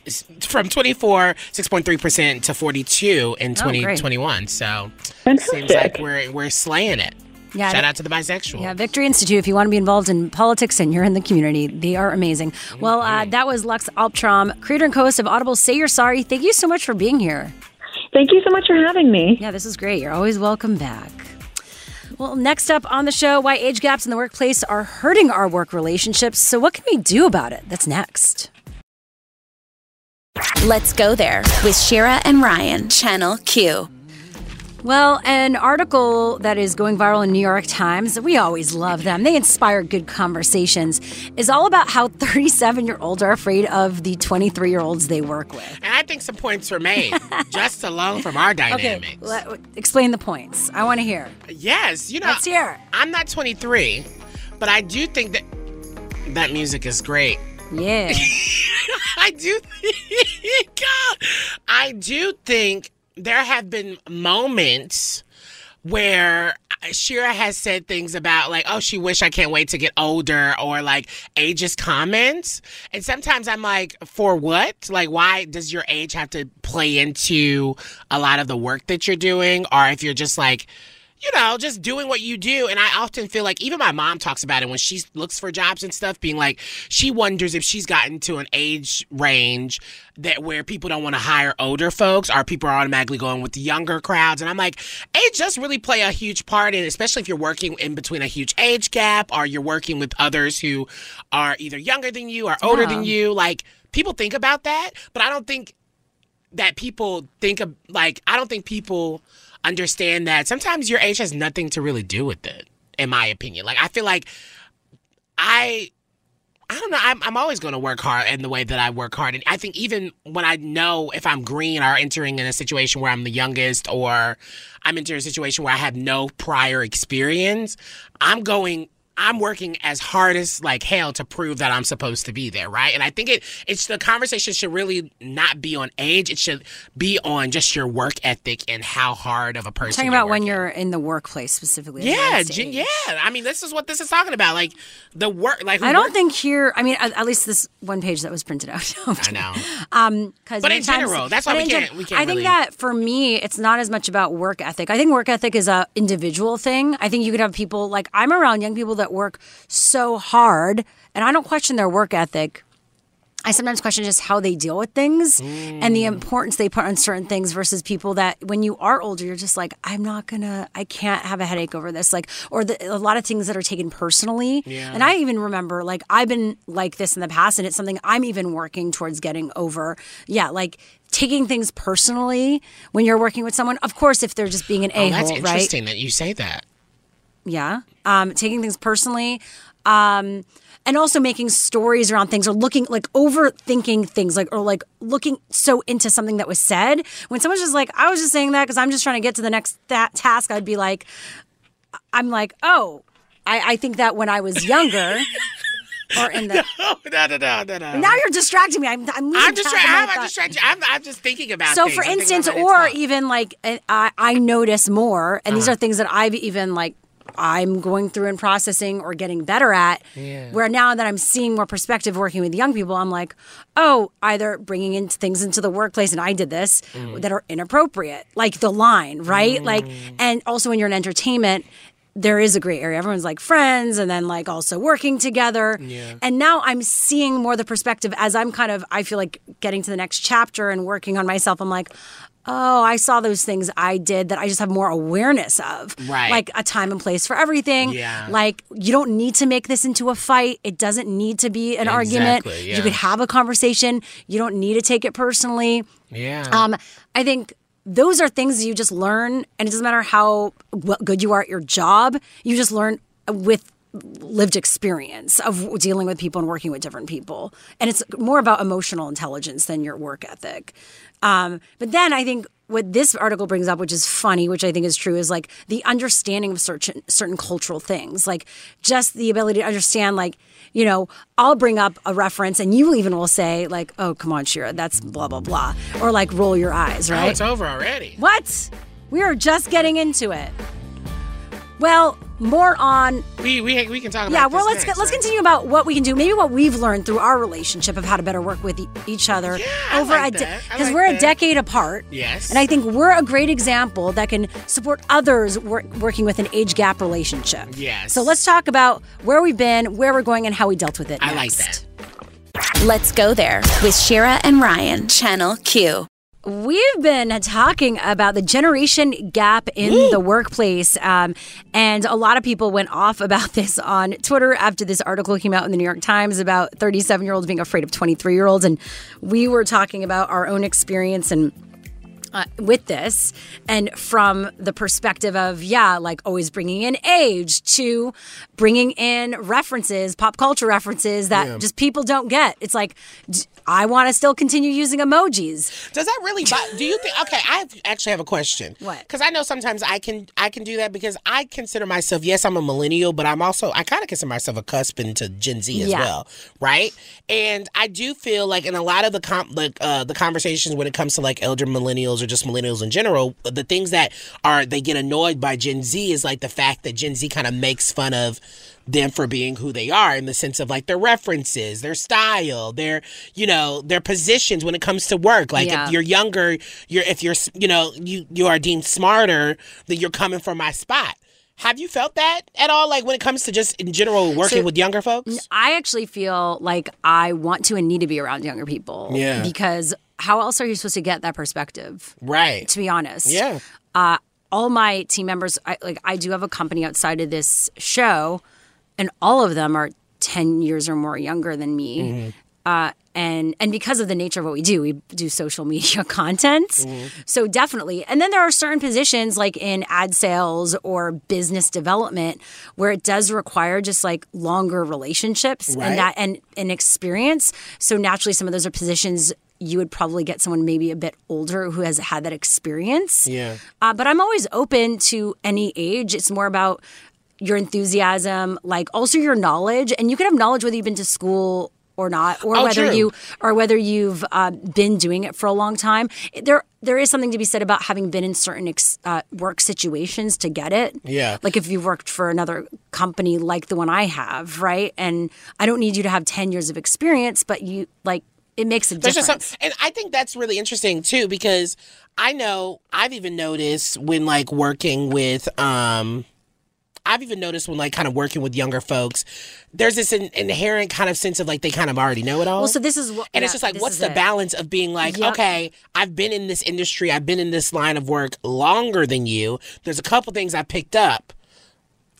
s- from 24 6.3% to 42 in Oh, great. 2021. so Fantastic. seems like we're we're slaying it. Yeah, Shout out to the bisexual. Yeah, Victory Institute. If you want to be involved in politics and you're in the community, they are amazing. Well, uh, that was Lux Alptraum, creator and co-host of Audible. Say you're sorry. Thank you so much for being here. Thank you so much for having me. Yeah, this is great. You're always welcome back. Well, next up on the show, why age gaps in the workplace are hurting our work relationships. So, what can we do about it? That's next. Let's go there with Shira and Ryan, Channel Q. Well, an article that is going viral in New York Times, we always love them. They inspire good conversations, is all about how 37 year olds are afraid of the 23 year olds they work with. And I think some points were made just alone from our dynamics. let- explain the points. I want to hear. Yes, you know, Let's hear. I'm not 23, but I do think that that music is great. Yeah. I do think, I do think there have been moments where Shira has said things about like, oh, she wish I can't wait to get older or like ageist comments. And sometimes I'm like, for what? Like, why does your age have to play into a lot of the work that you're doing? Or if you're just like, you know, just doing what you do. And I often feel like even my mom talks about it when she looks for jobs and stuff, being like, she wonders if she's gotten to an age range that where people don't want to hire older folks or people are automatically going with the younger crowds. And I'm like, age does really play a huge part in, especially if you're working in between a huge age gap or you're working with others who are either younger than you or older Yeah. than you. Like people think about that, but I don't think that people think of like I don't think people understand that sometimes your age has nothing to really do with it in my opinion like I feel like I I don't know. I'm, I'm always going to work hard in the way that I work hard. And I think even when I know if I'm green or entering in a situation where I'm the youngest or I'm entering a situation where I have no prior experience, I'm going I'm working as hard as like hell to prove that I'm supposed to be there, right? And I think it it's the conversation should really not be on age. It should be on just your work ethic and how hard of a person. You're talking about when you're in the workplace specifically. Yeah, yeah. I mean, this is what this is talking about. Like the work. Like I don't think here. I mean, at, at, least this one page that was printed out. I know. Um, because but in general, that's why we can't. we can't. I think really... that for me, it's not as much about work ethic. I think work ethic is a individual thing. I think you could have people like I'm around young people that that work so hard, and I don't question their work ethic. I sometimes question just how they deal with things mm. and the importance they put on certain things versus people that when you are older, you're just like, I'm not gonna, I can't have a headache over this. Like, or the, a lot of things that are taken personally. Yeah. And I even remember, like, I've been like this in the past, and it's something I'm even working towards getting over. Yeah, like taking things personally when you're working with someone. Of course, if they're just being an a hole, oh, that's interesting right? that you say that. Yeah. Um, taking things personally. Um, and also making stories around things or looking like overthinking things like or like looking so into something that was said when someone's just like i was just saying that because i'm just trying to get to the next that task i'd be like i'm like oh i, I think that when i was younger or in the no, no, no, no, no, no. Now you're distracting me. I'm I'm, I'm just I'm, I'm. I'm, I'm just thinking about. So things. for instance, or even like I I notice more, and uh-huh. these are things that I've even like I'm going through and processing or getting better at. Yeah. Where now that I'm seeing more perspective working with young people, I'm like, oh, either bringing in things into the workplace, and I did this mm. that are inappropriate, like the line, right? Mm. Like, and also when you're in entertainment, there is a gray area. Everyone's like friends and then like also working together. Yeah. And now I'm seeing more the perspective as I'm kind of, I feel like getting to the next chapter and working on myself. I'm like, oh, I saw those things I did that I just have more awareness of. Right. Like a time and place for everything. Yeah. Like you don't need to make this into a fight. It doesn't need to be an exactly, argument. Yeah. You could have a conversation. You don't need to take it personally. Yeah. Um, I think those are things you just learn, and it doesn't matter how good you are at your job. You just learn with lived experience of dealing with people and working with different people. And it's more about emotional intelligence than your work ethic. Um, but then I think what this article brings up, which is funny, which I think is true, is like the understanding of certain certain cultural things, like just the ability to understand, like you know, I'll bring up a reference, and you even will say, like, "Oh, come on, Shira, that's blah blah blah," or like roll your eyes, right? Oh, it's over already. What? We are just getting into it. Well, more on we we, we can talk about yeah well let's next, let's right? continue about what we can do maybe what we've learned through our relationship of how to better work with e- each other yeah, over like a because de- like we're that. a decade apart yes and i think we're a great example that can support others wor- working with an age gap relationship yes so let's talk about where we've been where we're going and how we dealt with it i next. like that Let's go there with Shira and Ryan, Channel Q. We've been talking about the generation gap in the workplace. Um, and a lot of people went off about this on Twitter after this article came out in the New York Times about 37 year olds being afraid of 23 year olds. And we were talking about our own experience and uh, with this and from the perspective of yeah like always bringing in age to bringing in references pop culture references that yeah. just people don't get it's like I want to still continue using emojis. Does that really? do you think? Okay, I actually have a question. What? Because I know sometimes I can I can do that because I consider myself yes I'm a millennial, but I'm also I kind of consider myself a cusp into Gen Z as yeah. well, right? And I do feel like in a lot of the com- like uh, the conversations when it comes to like elder millennials or just millennials in general, the things that are they get annoyed by Gen Z is like the fact that Gen Z kind of makes fun of them for being who they are in the sense of like their references, their style, their you know their positions when it comes to work. Like yeah. if you're younger, you're if you're you know you you are deemed smarter, that you're coming from my spot. Have you felt that at all? Like when it comes to just in general working so, with younger folks? I actually feel like I want to and need to be around younger people. Yeah. Because how else are you supposed to get that perspective? Right. To be honest. Yeah. Uh, all my team members, I, like I do have a company outside of this show and all of them are 10 years or more younger than me. Mm-hmm. Uh, and and because of the nature of what we do, we do social media content. Mm-hmm. So definitely. And then there are certain positions like in ad sales or business development where it does require just like longer relationships Right. and that and and experience. So naturally some of those are positions you would probably get someone maybe a bit older who has had that experience. Yeah. Uh, but I'm always open to any age. It's more about your enthusiasm, like also your knowledge, and you can have knowledge whether you've been to school or not, or Oh, whether true. you or whether you've uh, been doing it for a long time. There, there is something to be said about having been in certain ex, uh, work situations to get it. Yeah. like if you've worked for another company like the one I have, right? And I don't need you to have ten years of experience, but you like it makes a There's difference. some, and I think that's really interesting too because I know I've even noticed when like working with um I've even noticed when like kind of working with younger folks, there's this in, inherent kind of sense of like they kind of already know it all. well, so this is what, and it's just like, what's the it. balance of being like, Yep. okay, I've been in this industry, I've been in this line of work longer than you. There's a couple things I picked up.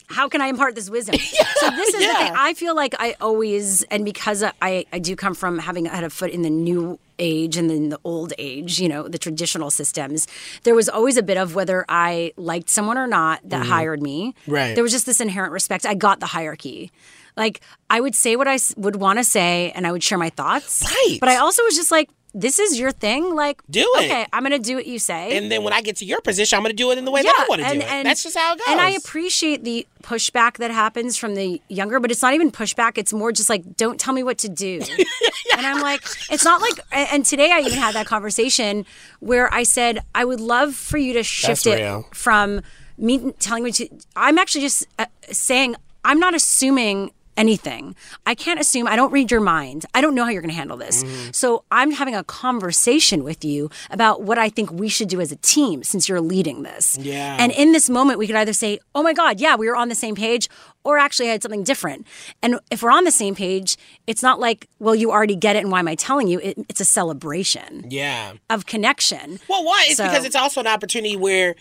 How can I impart this wisdom? so this is the thing. I feel like I always, and because I, I do come from having had a foot in the new age and then the old age, you know, the traditional systems, there was always a bit of whether I liked someone or not that mm-hmm. hired me. Right. There was just this inherent respect. I got the hierarchy. Like I would say what I would want to say and I would share my thoughts. Right. But I also was just like, this is your thing. Like, Do it. Okay, I'm going to do what you say. And then when I get to your position, I'm going to do it in the way that I want to do it. And, That's just how it goes. And I appreciate the pushback that happens from the younger, but it's not even pushback. It's more just like, don't tell me what to do. and I'm like, it's not like, and and today I even had that conversation where I said, I would love for you to shift That's it real. from me telling me to, I'm actually just uh, saying, I'm not assuming anything. I can't assume. I don't read your mind. I don't know how you're going to handle this. Mm-hmm. So I'm having a conversation with you about what I think we should do as a team since you're leading this. Yeah. And in this moment, we could either say, oh my God, yeah, we were on the same page, or actually I had something different. And if we're on the same page, it's not like, well, you already get it and why am I telling you? It, it's a celebration yeah. of connection. Well, why? it's So- because it's also an opportunity where,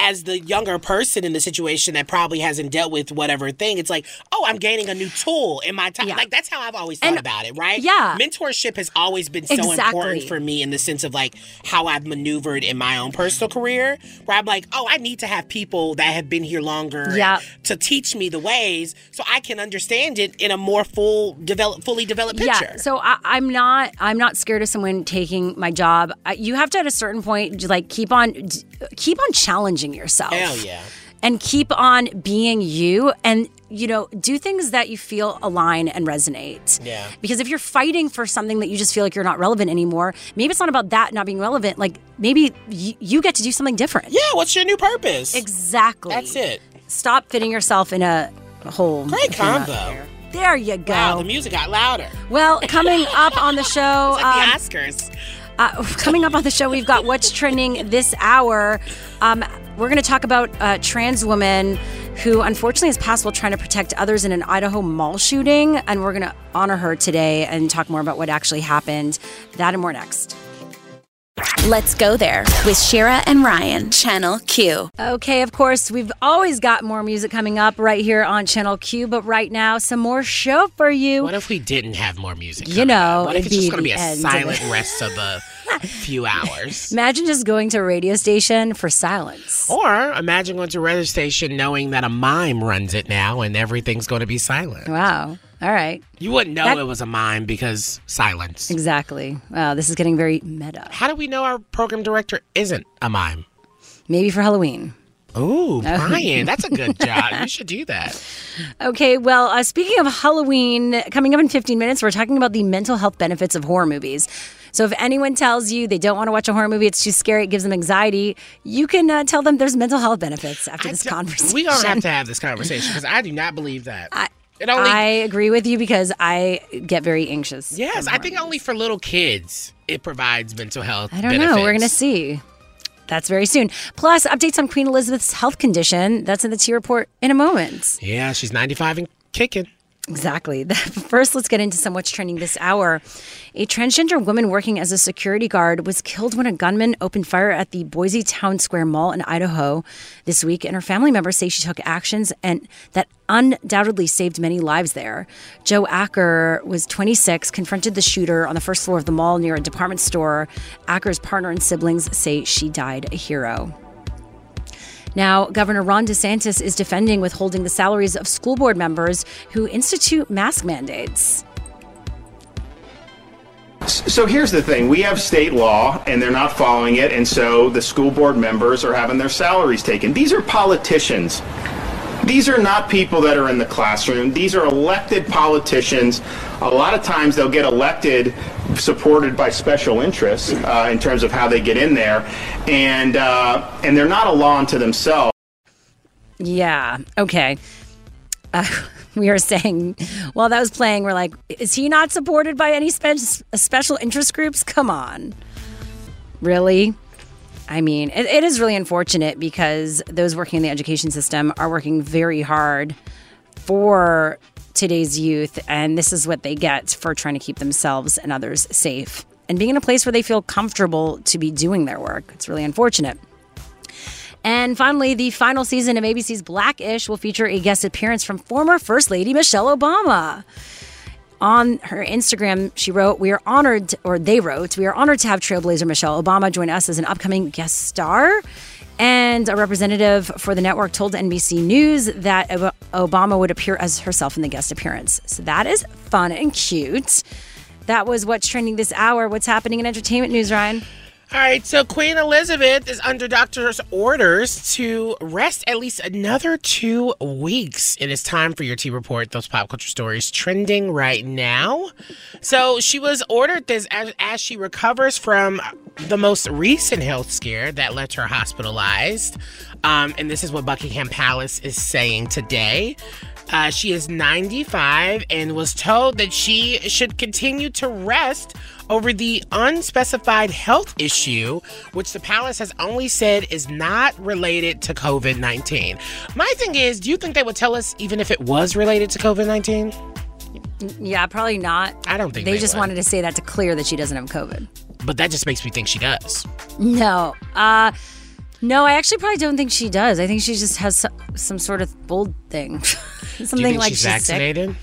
as the younger person in the situation that probably hasn't dealt with whatever thing, it's like, oh, I'm gaining a new tool in my time. Yeah. Like that's how I've always thought And- about it, right? yeah. mentorship has always been so Exactly. important for me in the sense of like how I've maneuvered in my own personal career, where I'm like, oh, I need to have people that have been here longer Yeah. to teach me the ways so I can understand it in a more full, develop, fully developed picture. Yeah. So I, I'm not. I'm not scared of someone taking my job. I, you have to at a certain point, like keep on, keep on challenging yourself. Hell yeah. And keep on being you, and you know, do things that you feel align and resonate. Yeah. Because if you're fighting for something that you just feel like you're not relevant anymore, maybe it's not about that not being relevant. Like maybe y- you get to do something different. Yeah, what's your new purpose? Exactly. That's it. Stop fitting yourself in a hole. Great if you're not combo. there. You go. Wow, the music got louder. Well, coming up on the show, like um, the Oscars. uh, coming up on the show, we've got what's trending this hour. Um, we're going to talk about a trans woman who unfortunately has passed while trying to protect others in an Idaho mall shooting, and we're going to honor her today and talk more about what actually happened. That and more next. Let's go there with Shira and Ryan, Channel Q. Okay, of course, we've always got more music coming up right here on Channel Q, but right now, some more show for you. What if we didn't have more music? You know, up? what if it's just going to be a end of silent rest of the few hours? Imagine just going to a radio station for silence. Or imagine going to a radio station knowing that a mime runs it now and everything's going to be silent. Wow. All right. You wouldn't know That- it was a mime because silence. Exactly. Wow, this is getting very meta. How do we know our program director isn't a mime? Maybe for Halloween. Ooh, Brian, that's a good job. You should do that. Okay, well, uh, speaking of Halloween, coming up in 15 minutes, we're talking about the mental health benefits of horror movies. So if anyone tells you they don't want to watch a horror movie, it's too scary, it gives them anxiety, you can uh, tell them there's mental health benefits after this I don't- conversation. We don't have to have this conversation because I do not believe that. it only I agree with you because I get very anxious. Yes, I think only for little kids it provides mental health. I don't know. We're going to see. That's very soon. Plus, updates on Queen Elizabeth's health condition. That's in the T report in a moment. Yeah, she's 95 and kicking. Exactly. First, let's get into some what's trending this hour. A transgender woman working as a security guard was killed when a gunman opened fire at the Boise Town Square Mall in Idaho this week, and her family members say she took actions and that undoubtedly saved many lives there. Jo Acker was 26, confronted the shooter on the first floor of the mall near a department store. Acker's partner and siblings say she died a hero. Now, Governor Ron DeSantis is defending withholding the salaries of school board members who institute mask mandates. So here's the thing we have state law and they're not following it, and so the school board members are having their salaries taken. These are politicians. These are not people that are in the classroom. These are elected politicians. A lot of times they'll get elected supported by special interests uh, in terms of how they get in there, and uh, and they're not a law unto themselves. Yeah. Okay. Uh, we are saying while that was playing, we're like, is he not supported by any spe- special interest groups? Come on. Really? I mean, it, it is really unfortunate because those working in the education system are working very hard for today's youth, and this is what they get for trying to keep themselves and others safe and being in a place where they feel comfortable to be doing their work. It's really unfortunate. And finally, the final season of ABC's Blackish will feature a guest appearance from former First Lady Michelle Obama. On her Instagram, she wrote, We are honored, or they wrote, We are honored to have Trailblazer Michelle Obama join us as an upcoming guest star. And a representative for the network told NBC News that Obama would appear as herself in the guest appearance. So that is fun and cute. That was what's trending this hour. What's happening in entertainment news, Ryan? All right, so Queen Elizabeth is under doctor's orders to rest at least another two weeks. It is time for your T Report, those pop culture stories trending right now. So she was ordered this as, as she recovers from the most recent health scare that left her hospitalized. Um, and this is what Buckingham Palace is saying today. Uh, she is 95 and was told that she should continue to rest over the unspecified health issue, which the palace has only said is not related to COVID 19. My thing is, do you think they would tell us even if it was related to COVID 19? Yeah, probably not. I don't think they, they just would. wanted to say that to clear that she doesn't have COVID. But that just makes me think she does. No. Uh, no, I actually probably don't think she does. I think she just has some, some sort of bold thing. Something do you think like she's sick. vaccinated?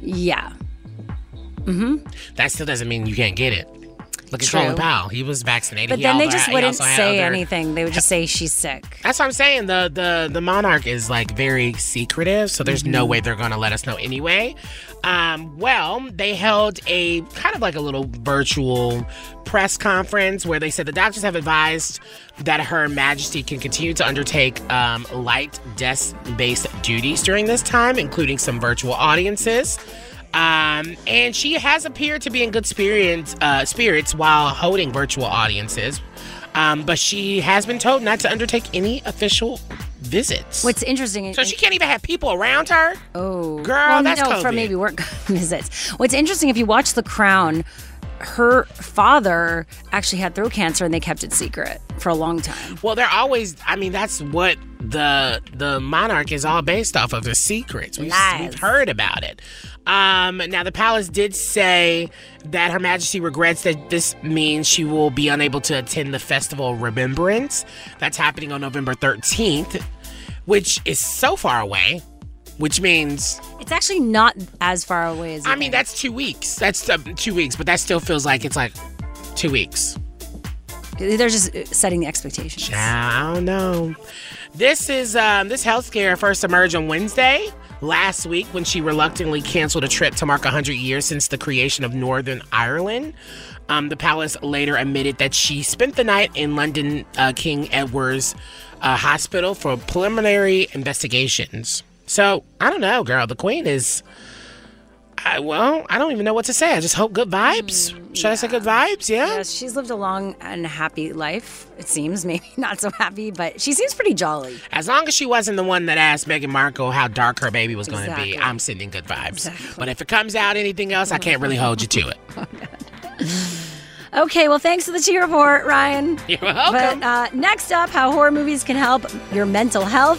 Yeah. Mm-hmm. That still doesn't mean you can't get it. Look at True. Colin Powell. He was vaccinated. But He then they just had- wouldn't say other- anything. They would just say she's sick. That's what I'm saying. The the the monarch is like very secretive, so there's no Mhm. way they're gonna let us know anyway. Um, well, they held a kind of like a little virtual press conference where they said the doctors have advised that Her Majesty can continue to undertake um, light desk-based duties during this time, including some virtual audiences. Um, and she has appeared to be in good spirits, uh, spirits while holding virtual audiences. Um, but she has been told not to undertake any official visits. What's interesting So she can't even have people around her. Oh, girl, well, that's no, for maybe work visits. What's interesting if you watch The Crown, her father actually had throat cancer and they kept it secret for a long time. Well, they're always. I mean, that's what the the monarch is all based off of the secrets. We've, we've heard about it. Um, now, the palace did say that Her Majesty regrets that this means she will be unable to attend the Festival of Remembrance that's happening on November 13th, which is so far away. Which means, It's actually not as far away as I mean, that's two weeks. That's uh, two weeks, but that still feels like it's like two weeks. They're just uh, setting the expectations. Yeah, I don't know. This is um, this health scare first emerged on Wednesday last week when she reluctantly canceled a trip to mark 100 years since the creation of Northern Ireland. Um, the palace later admitted that she spent the night in London uh, King Edward's uh, Hospital for preliminary investigations. So I don't know, girl. The Queen is. I, well, I don't even know what to say. I just hope good vibes. Should I say good vibes? Yeah. Yes, she's lived a long and happy life, it seems. Maybe not so happy, but she seems pretty jolly. As long as she wasn't the one that asked Meghan Markle how dark her baby was going to Exactly. be, I'm sending good vibes. But if it comes out anything else, I can't really hold you to it. Okay, well, thanks for the tea report, Ryan. You're welcome. But uh, next up, how horror movies can help your mental health.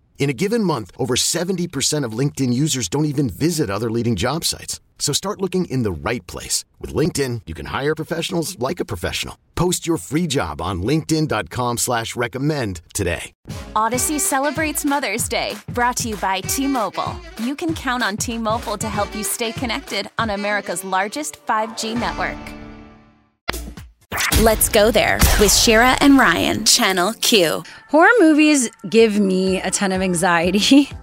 In a given month, over 70% of LinkedIn users don't even visit other leading job sites. So start looking in the right place. With LinkedIn, you can hire professionals like a professional. Post your free job on linkedin.com slash recommend today. Odyssey celebrates Mother's Day, brought to you by T-Mobile. You can count on T-Mobile to help you stay connected on America's largest 5G network. Let's go there with Shira and Ryan, Channel Q. Horror movies give me a ton of anxiety.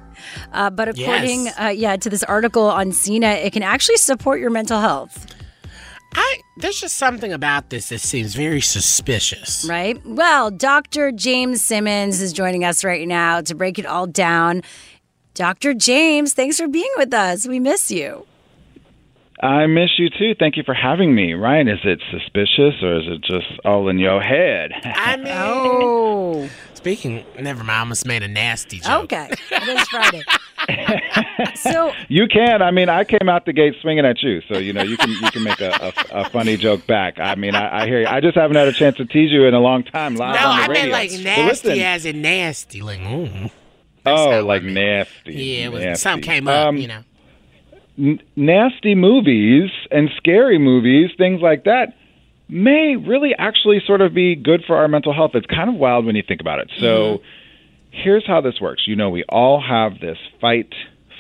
Uh, but according, Yes. uh, yeah, to this article on CNET, it can actually support your mental health, I there's just something about this that seems very suspicious. right? Well, Dr. James Simmons is joining us right now to break it all down. Dr. James, thanks for being with us. We miss you. I miss you too. Thank you for having me. Ryan, is it suspicious or is it just all in your head? I mean, Oh, speaking, never mind. I almost made a nasty joke. okay. It is Friday. so, you can. I mean, I came out the gate swinging at you, so you know you can you can make a, a, a funny joke back. I mean, I, I hear you. I just haven't had a chance to tease you in a long time live No, on the I radio. meant like nasty listen, as in nasty. Like, mm. oh, like what I nasty. yeah, it was, nasty. something came up, Um, you know. N- nasty movies and scary movies, things like that, may really actually sort of be good for our mental health. It's kind of wild when you think about it. So, mm-hmm. here's how this works. You know, we all have this fight,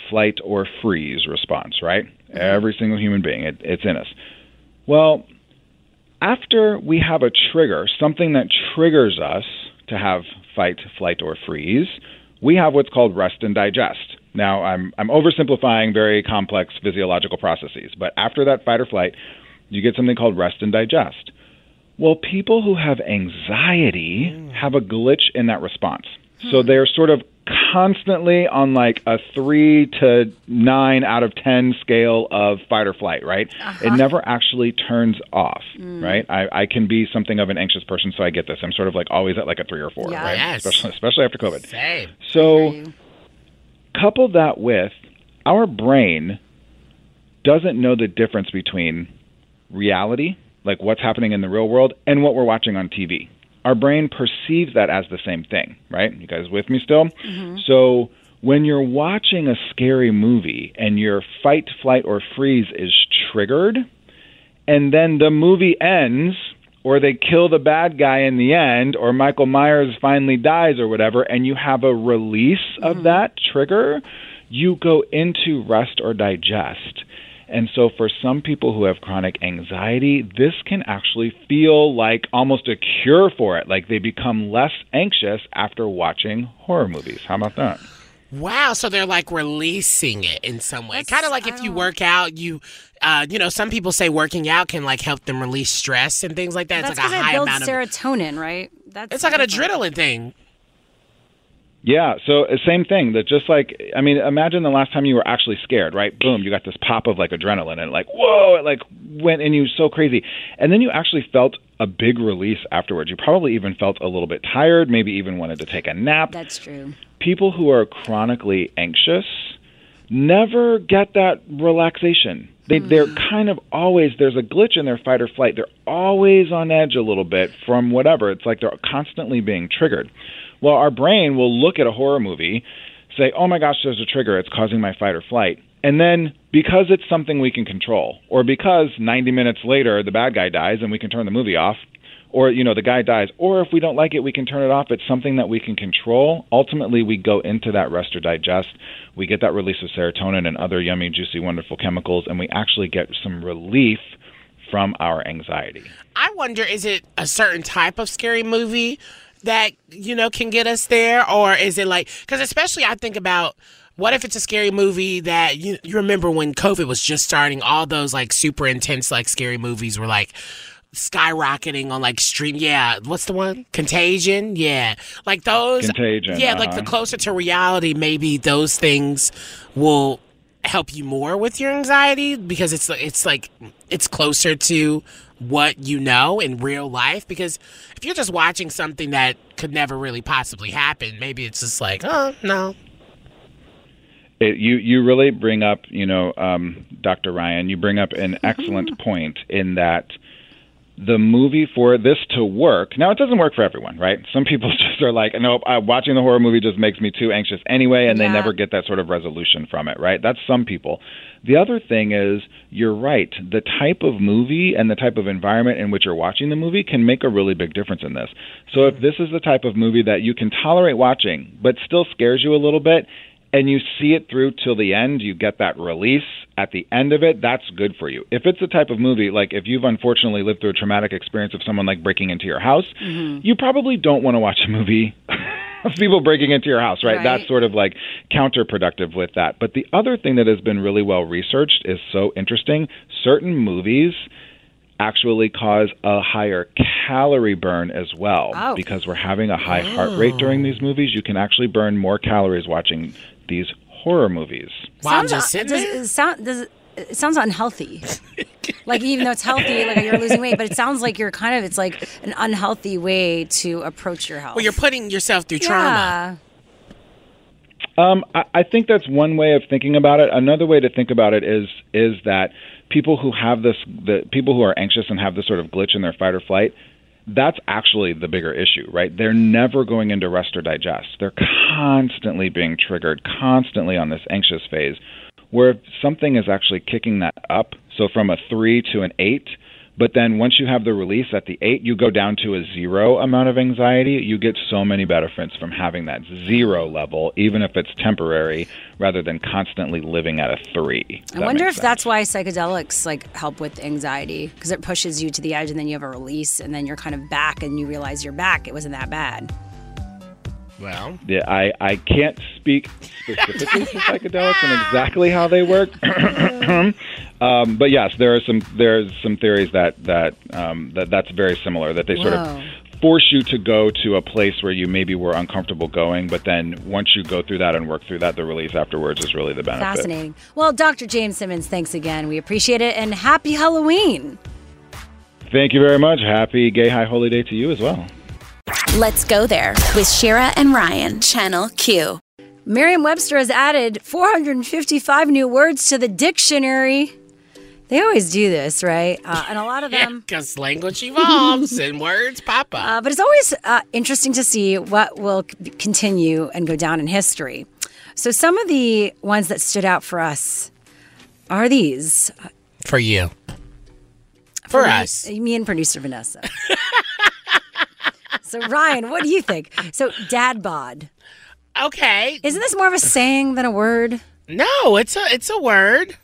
flight, or freeze response, right? Mm-hmm. Every single human being, it, it's in us. Well, after we have a trigger, something that triggers us to have fight, flight, or freeze, we have what's called rest and digest. Now, I'm, I'm oversimplifying very complex physiological processes, but after that fight or flight, you get something called rest and digest. Well, people who have anxiety have a glitch in that response. So they're sort of constantly on like a three to nine out of 10 scale of fight or flight, right? It never actually turns off, right? I, I can be something of an anxious person, so I get this. I'm sort of like always at like a three or four, Yeah. right? Yes. Especially, especially after COVID. Same. So, couple that with our brain doesn't know the difference between reality, like what's happening in the real world, and what we're watching on TV. Our brain perceives that as the same thing, right? You guys with me still? Mm-hmm. So, when you're watching a scary movie and your fight, flight, or freeze is triggered, and then the movie ends or they kill the bad guy in the end or Michael Myers finally dies or whatever and you have a release of mm-hmm. that trigger, you go into rest or digest. And so for some people who have chronic anxiety, this can actually feel like almost a cure for it, like they become less anxious after watching horror movies. How about that? Wow, so they're like releasing it in some way. Kind of like if you work out, you, uh, you know, some people say working out can like help them release stress and things like that. that's it's like because a high it builds amount of. serotonin, right? That's It's like an different. adrenaline thing. Yeah, so uh, same thing. That just like I mean, imagine the last time you were actually scared, right? Boom, you got this pop of like adrenaline, and like whoa, it like went and you so crazy, and then you actually felt a big release afterwards. You probably even felt a little bit tired, maybe even wanted to take a nap. That's true. People who are chronically anxious never get that relaxation. They hmm. they're kind of always there's a glitch in their fight or flight. They're always on edge a little bit from whatever. It's like they're constantly being triggered. Well, our brain will look at a horror movie, say, "Oh my gosh, there's a trigger. It's causing my fight or flight." And then because it's something we can control or because 90 minutes later the bad guy dies and we can turn the movie off, or you know the guy dies or if we don't like it we can turn it off it's something that we can control ultimately we go into that rest or digest we get that release of serotonin and other yummy juicy wonderful chemicals and we actually get some relief from our anxiety. I wonder, is it a certain type of scary movie that you know can get us there, or is it like? Because especially I think about. What if it's a scary movie that you, you remember when COVID was just starting? All those like super intense, like scary movies were like skyrocketing on like stream. Yeah, what's the one? Contagion. Yeah, like those. Contagion, Yeah, like uh-huh. the closer to reality, maybe those things will help you more with your anxiety because it's it's like it's closer to what you know in real life. Because if you're just watching something that could never really possibly happen, maybe it's just like, oh no. It, you you really bring up, you know, um, Dr. Ryan. You bring up an excellent point in that the movie for this to work. Now, it doesn't work for everyone, right? Some people just are like, nope, uh, watching the horror movie just makes me too anxious anyway, and they never get that sort of resolution from it, right? That's some people. The other thing is, you're right. The type of movie and the type of environment in which you're watching the movie can make a really big difference in this. So, if this is the type of movie that you can tolerate watching, but still scares you a little bit, and you see it through till the end, you get that release at the end of it, that's good for you. If it's the type of movie, like if you've unfortunately lived through a traumatic experience of someone like breaking into your house, mm-hmm. you probably don't want to watch a movie of people breaking into your house, right? Right. That's sort of like counterproductive with that. But the other thing that has been really well researched is so interesting. Certain movies actually cause a higher calorie burn as well Oh. because we're having a high heart rate during oh. these movies. You can actually burn more calories watching these horror movies. sounds, does, it sound, does it, it sounds unhealthy. like even though it's healthy, like you're losing weight, but it sounds like you're kind of it's like an unhealthy way to approach your health. Well, you're putting yourself through trauma. Um, I, I think that's one way of thinking about it. Another way to think about it is is that people who have this, the people who are anxious and have this sort of glitch in their fight or flight, that's actually the bigger issue, right? They're never going into rest or digest. They're constantly being triggered, constantly on this anxious phase. Where if something is actually kicking that up, so from a three to an eight, but then once you have the release at the eight, you go down to a zero amount of anxiety. You get so many benefits from having that zero level, even if it's temporary, rather than constantly living at a three. I wonder if that's why psychedelics like help with anxiety because it pushes you to the edge and then you have a release and then you're kind of back and you realize you're back. It wasn't that bad. Well, Yeah, I, I can't speak specifically to psychedelics and exactly how they work. um, but yes, there are some there's some theories that that um, that that's very similar. That they sort of force you to go to a place where you maybe were uncomfortable going, but then once you go through that and work through that, the release afterwards is really the benefit. Fascinating. Well, Dr. James Simmons, thanks again. We appreciate it and happy Halloween. Thank you very much. Happy Gay High Holy Day to you as well. Let's go there with Shira and Ryan, Channel Q. Merriam Webster has added 455 new words to the dictionary. They always do this, right? Uh, and a lot of them. Because language evolves and words pop up. Uh, but it's always uh, interesting to see what will c- continue and go down in history. So, some of the ones that stood out for us are these. For you. For us. Me, me and producer Vanessa. so, Ryan, what do you think? So, dad bod. Okay. Isn't this more of a saying than a word? No, it's a it's a word.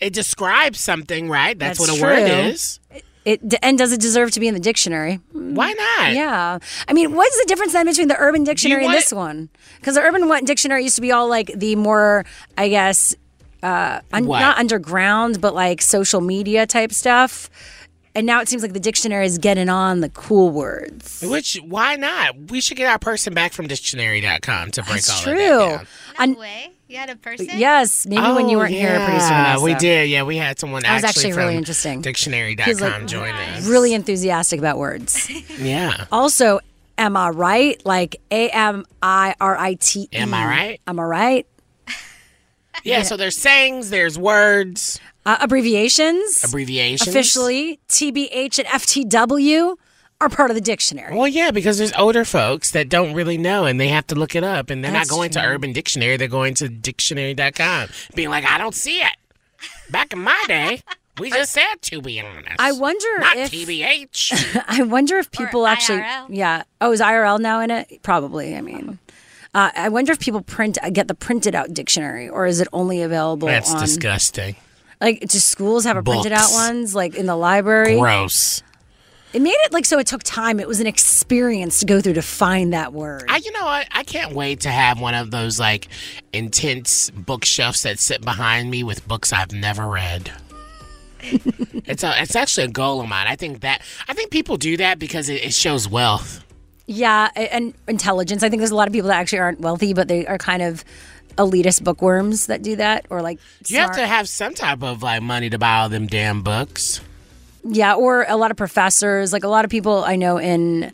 It describes something, right? That's, what a word is. It and does it deserve to be in the dictionary? Why not? Yeah, I mean, what's the difference then between the Urban Dictionary and this one? Because the Urban one- Dictionary used to be all like the more, I guess, uh, un- not underground, but like social media type stuff. And now it seems like the dictionary is getting on the cool words. Which why not? We should get our person back from dictionary.com to break That's all true. of that down. No way. You had a person? Yes, maybe when you Oh, weren't here, producer yeah, Vanessa. we did. Yeah, we had someone That was actually, actually really from interesting. Dictionary.com He's like join us. really enthusiastic about words. Yeah. Also, am I right? Like A M I R I T E. Am I right? Am I right? Yeah, so there's sayings, there's words, Uh, abbreviations. abbreviations. Officially, TBH and FTW are part of the dictionary. Well, yeah, because there's older folks that don't really know and they have to look it up and they're That's not going to. Urban Dictionary, they're going to dictionary.com being like, I don't see it. Back in my day, we just said to be honest. I wonder not if TBH. I wonder if people actually IRL. yeah. Oh, is IRL now in it? Probably. I mean, uh, I wonder if people print get the printed out dictionary or is it only available That's on? disgusting. Like, do schools have a printed out Books. ones, like in the library? Gross. It made it like so it took time. It was an experience to go through to find that word. I, you know what? I can't wait to have one of those like intense bookshelves that sit behind me with books I've never read. it's a, it's actually a goal of mine. I think that I think people do that because it, it shows wealth. Yeah, and intelligence. I think there's a lot of people that actually aren't wealthy, but they are kind of elitist bookworms that do that, or like You have to have some type of like money to buy all them damn books. Yeah, or a lot of professors. Like a lot of people I know in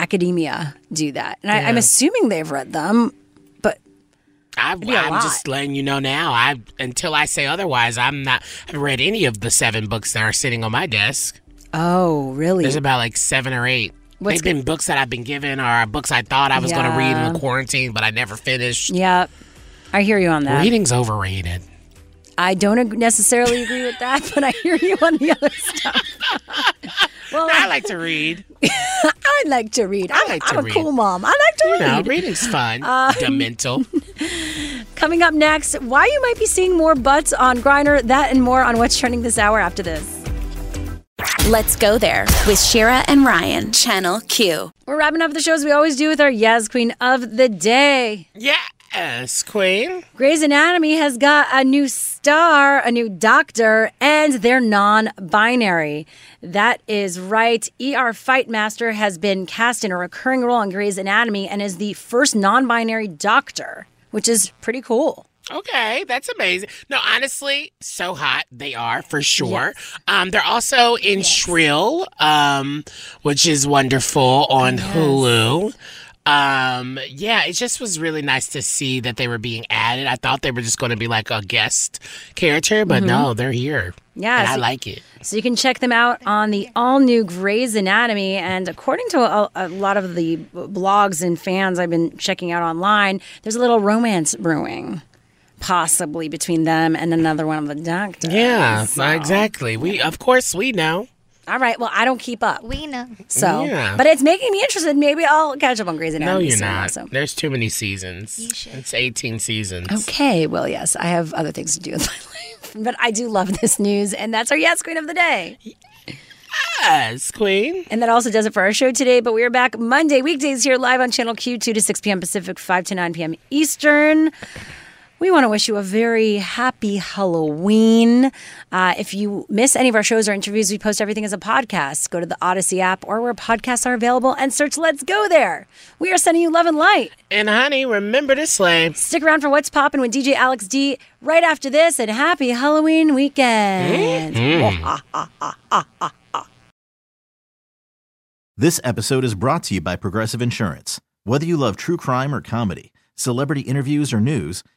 academia do that, and I, I'm assuming they've read them. But I, be a I'm lot. just letting you know now. I until I say otherwise, I'm not. I haven't read any of the seven books that are sitting on my desk. oh, really? There's about like seven or eight. What's They've been books that I've been given or books I thought I was going to read in the quarantine, but I never finished. yeah, I hear you on that. Reading's overrated. I don't ag- necessarily agree with that, but I hear you on the other stuff. well, I like to read. I like to read. I'm, like to read. I'm a cool mom. I like to You know, read. reading's fun. Uh, Demental. Coming up next, why you might be seeing more butts on Grindr, that and more on what's trending this hour after this. Let's go there with Shira and Ryan, Channel Q. We're wrapping up the show as we always do with our Yes Queen of the Day. Yes, Queen. Grey's Anatomy has got a new star, a new doctor, and they're non binary. That is right. ER Fightmaster has been cast in a recurring role on Grey's Anatomy and is the first non binary doctor, which is pretty cool. Okay, that's amazing. No, honestly, so hot they are for sure. Um, they're also in Shrill, um, which is wonderful on Hulu. Um, yeah, it just was really nice to see that they were being added. I thought they were just going to be like a guest character, but Mhm. no, they're here. Yeah, and I like it. So you can check them out on the all new Grey's Anatomy. And according to a, a lot of the blogs and fans I've been checking out online, there's a little romance brewing, possibly between them and another one of the doctors. Yeah, So- exactly. We, of course, we know. All right. Well, I don't keep up. We know. So, Yeah. but it's making me interested. Maybe I'll catch up on Grey's Anatomy. No, you're soon not. also. There's too many seasons. You should. It's 18 seasons. Okay. Well, yes, I have other things to do with my life, but I do love this news, and that's our Yes Queen of the Day. Yes, Queen. And that also does it for our show today. But we are back Monday, weekdays here live on Channel Q, 2 to 6 p.m. Pacific, 5 to 9 p.m. Eastern. We want to wish you a very happy Halloween. Uh, if you miss any of our shows or interviews, we post everything as a podcast. Go to the Audacy app or where podcasts are available and search Let's Go There. We are sending you love and light. And honey, remember to slay. Stick around for What's Poppin' with DJ Alex D right after this, and happy Halloween weekend. This episode is brought to you by Progressive Insurance. Whether you love true crime or comedy, celebrity interviews or news,